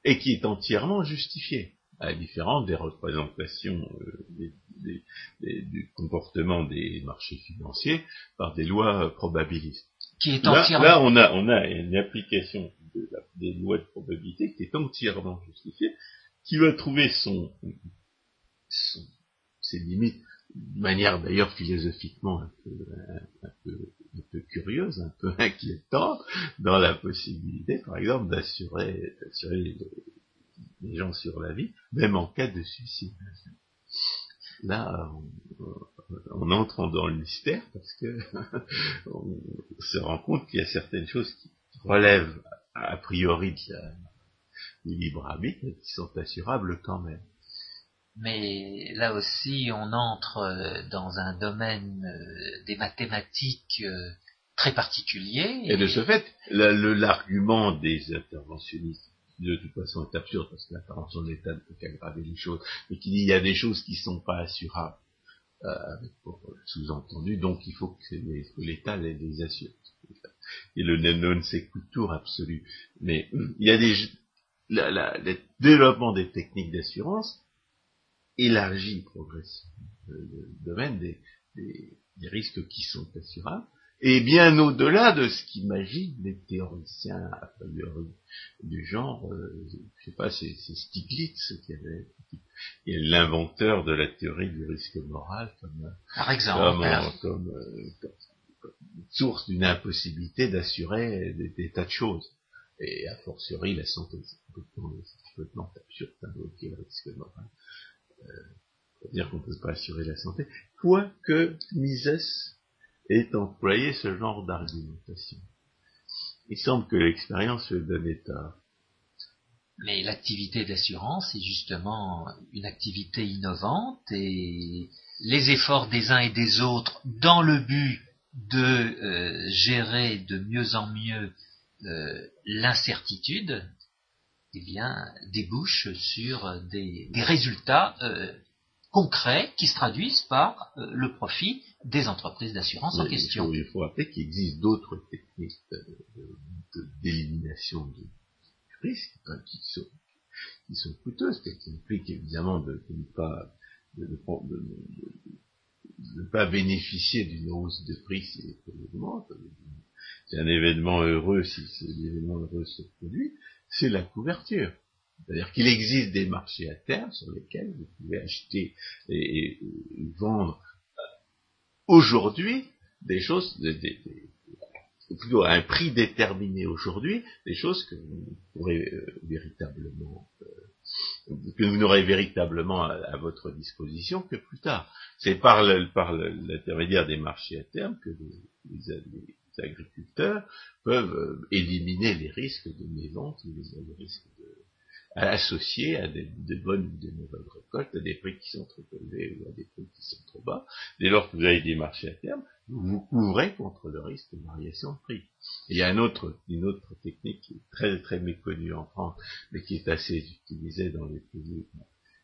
et qui est entièrement justifiée, à la différence des représentations euh, du comportement des marchés financiers par des lois probabilistes. Qui est là, on a, on a une application des lois de probabilité qui est entièrement justifiée, qui va trouver son, ses limites de manière d'ailleurs philosophiquement un peu, curieuse, un peu inquiétante, dans la possibilité, par exemple, d'assurer, les, gens sur la vie, même en cas de suicide. Là, on, entre dans le mystère parce que on se rend compte qu'il y a certaines choses qui relèvent a priori de la, du libre arbitre, qui sont assurables quand même. Mais là aussi, on entre euh, dans un domaine euh, des mathématiques euh, très particulier. Et, de ce fait, l'argument des interventionnistes, de toute façon, est absurde, parce que l'intervention de l'État ne peut qu'aggraver les choses, mais qu'il y a des choses qui ne sont pas assurables, sous-entendu, donc il faut que l'État les, les assure. Et le non tour absolu. Mais il y a des, le développement des techniques d'assurance élargit progressivement le, domaine des, risques qui sont assurables, et bien au-delà de ce qu'imaginent les théoriciens a priori du genre, euh, je sais pas, c'est Stiglitz qui avait, qui est l'inventeur de la théorie du risque moral comme, Par exemple, comme, euh, source d'une impossibilité d'assurer des, tas de choses et a fortiori la santé. C'est complètement, absurde d'invoquer le risque moral. Euh, dire qu'on ne peut pas assurer la santé, quoique Mises ait employé ce genre d'argumentation. Il semble que l'expérience le donne tort. Mais l'activité d'assurance est justement une activité innovante et les efforts des uns et des autres dans le but de euh, gérer de mieux en mieux euh, l'incertitude, eh bien, débouche sur des, résultats euh, concrets qui se traduisent par euh, le profit des entreprises d'assurance en question. Il faut, rappeler qu'il existe d'autres techniques d'élimination du risque hein, qui, sont, qui sont coûteuses, qui impliquent évidemment de, ne pas de, ne pas bénéficier d'une hausse de prix si les prix augmentent. C'est un événement heureux si l'événement heureux se produit, c'est la couverture. C'est-à-dire qu'il existe des marchés à terme sur lesquels vous pouvez acheter et, vendre aujourd'hui des choses, plutôt à un prix déterminé aujourd'hui, des choses que vous pourrez euh, véritablement euh, que vous n'aurez véritablement à, votre disposition que plus tard. C'est par l'intermédiaire des marchés à terme que les, agriculteurs peuvent euh, éliminer les risques de mévente, les, les risques de, associés à des, de bonnes ou de mauvaises récoltes, à des prix qui sont trop élevés ou à des prix qui sont trop bas. Dès lors que vous avez des marchés à terme, vous vous couvrez contre le risque de variation de prix. il y a une autre, une autre technique qui est très très méconnue en France, mais qui est assez utilisée dans les pays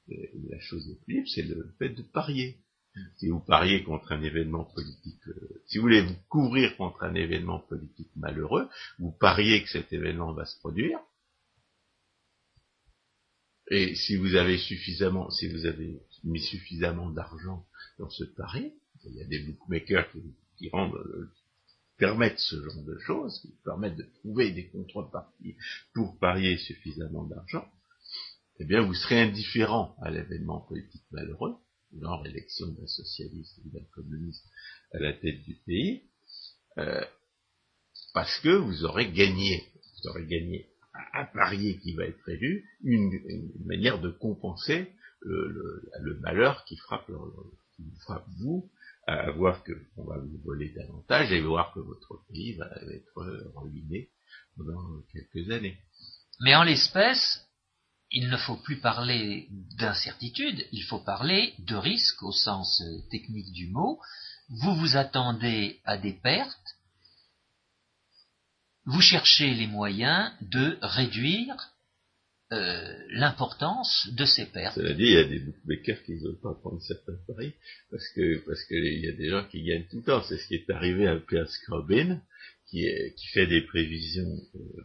où la chose est plus c'est le fait de parier. Si vous pariez contre un événement politique, euh, si vous voulez vous couvrir contre un événement politique malheureux, vous pariez que cet événement va se produire, et si vous avez suffisamment, si vous avez mis suffisamment d'argent dans ce pari, il y a des bookmakers qui, rendent, euh, permettent ce genre de choses, qui permettent de trouver des contreparties pour parier suffisamment d'argent, eh bien vous serez indifférent à l'événement politique malheureux, genre élection d'un socialiste ou d'un communiste à la tête du pays, euh, parce que vous aurez gagné, vous aurez gagné à parier qui va être élu, une, manière de compenser le, malheur qui frappe, frappe vous, à voir qu'on va vous voler davantage et voir que votre pays va être ruiné pendant quelques années. Mais en l'espèce, il ne faut plus parler d'incertitude, il faut parler de risque au sens technique du mot. Vous vous attendez à des pertes, vous cherchez les moyens de réduire euh, l'importance de ces pertes. Cela dit, il y a des bookmakers qui ne veulent pas prendre certains paris parce que parce qu'il y a des gens qui gagnent tout le temps. C'est ce qui est arrivé à Pierre Scrobin, qui, qui fait des prévisions euh,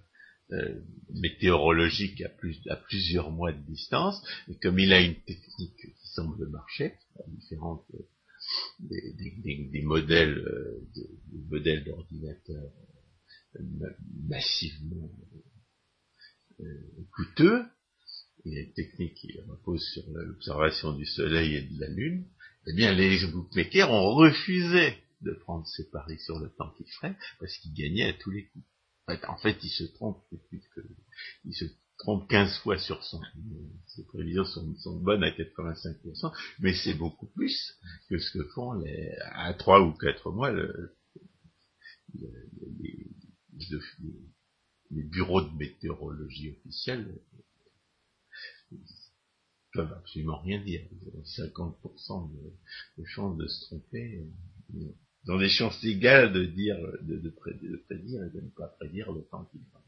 euh, météorologiques à, plus, à plusieurs mois de distance. Et comme il a une technique qui semble marcher, différente des, des, des, modèles, des modèles d'ordinateurs massivement euh, coûteux, et une technique qui repose sur l'observation du Soleil et de la Lune, eh bien les bookmakers ont refusé de prendre ces paris sur le temps qu'ils feraient, parce qu'ils gagnaient à tous les coups. En fait, ils se trompent ils se trompent 15 fois sur 100. Ces prévisions sont, bonnes à 85%, mais c'est beaucoup plus que ce que font les, à 3 ou 4 mois le, les, bureaux de météorologie officiels peuvent absolument rien dire. Ils ont 50% de, chances de se tromper. Ils ont des chances égales de dire, de, prédire et de ne pas prédire le temps qu'il va.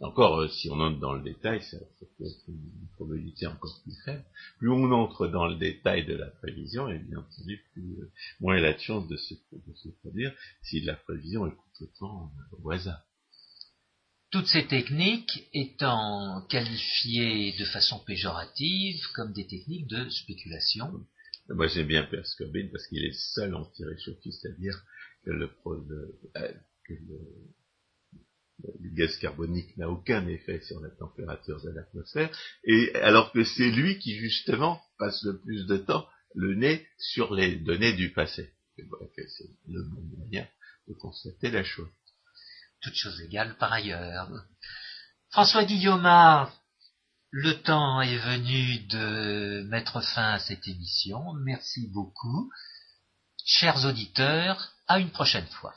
Encore, euh, si on entre dans le détail, ça, peut être une probabilité encore plus faible. Plus on entre dans le détail de la prévision, et bien entendu, plus, euh, moins il a de chances de se, de se produire si la prévision est complètement au hasard. Toutes ces techniques étant qualifiées de façon péjorative comme des techniques de spéculation. Moi j'aime bien Perscobin parce qu'il est seul anti-réchauffiste, c'est-à-dire que le, euh, que le, gaz carbonique n'a aucun effet sur la température de l'atmosphère, et alors que c'est lui qui justement passe le plus de temps le nez sur les données du passé. C'est le bon moyen de constater la chose toutes choses égales par ailleurs. François Guillaume, le temps est venu de mettre fin à cette émission. Merci beaucoup. Chers auditeurs, à une prochaine fois.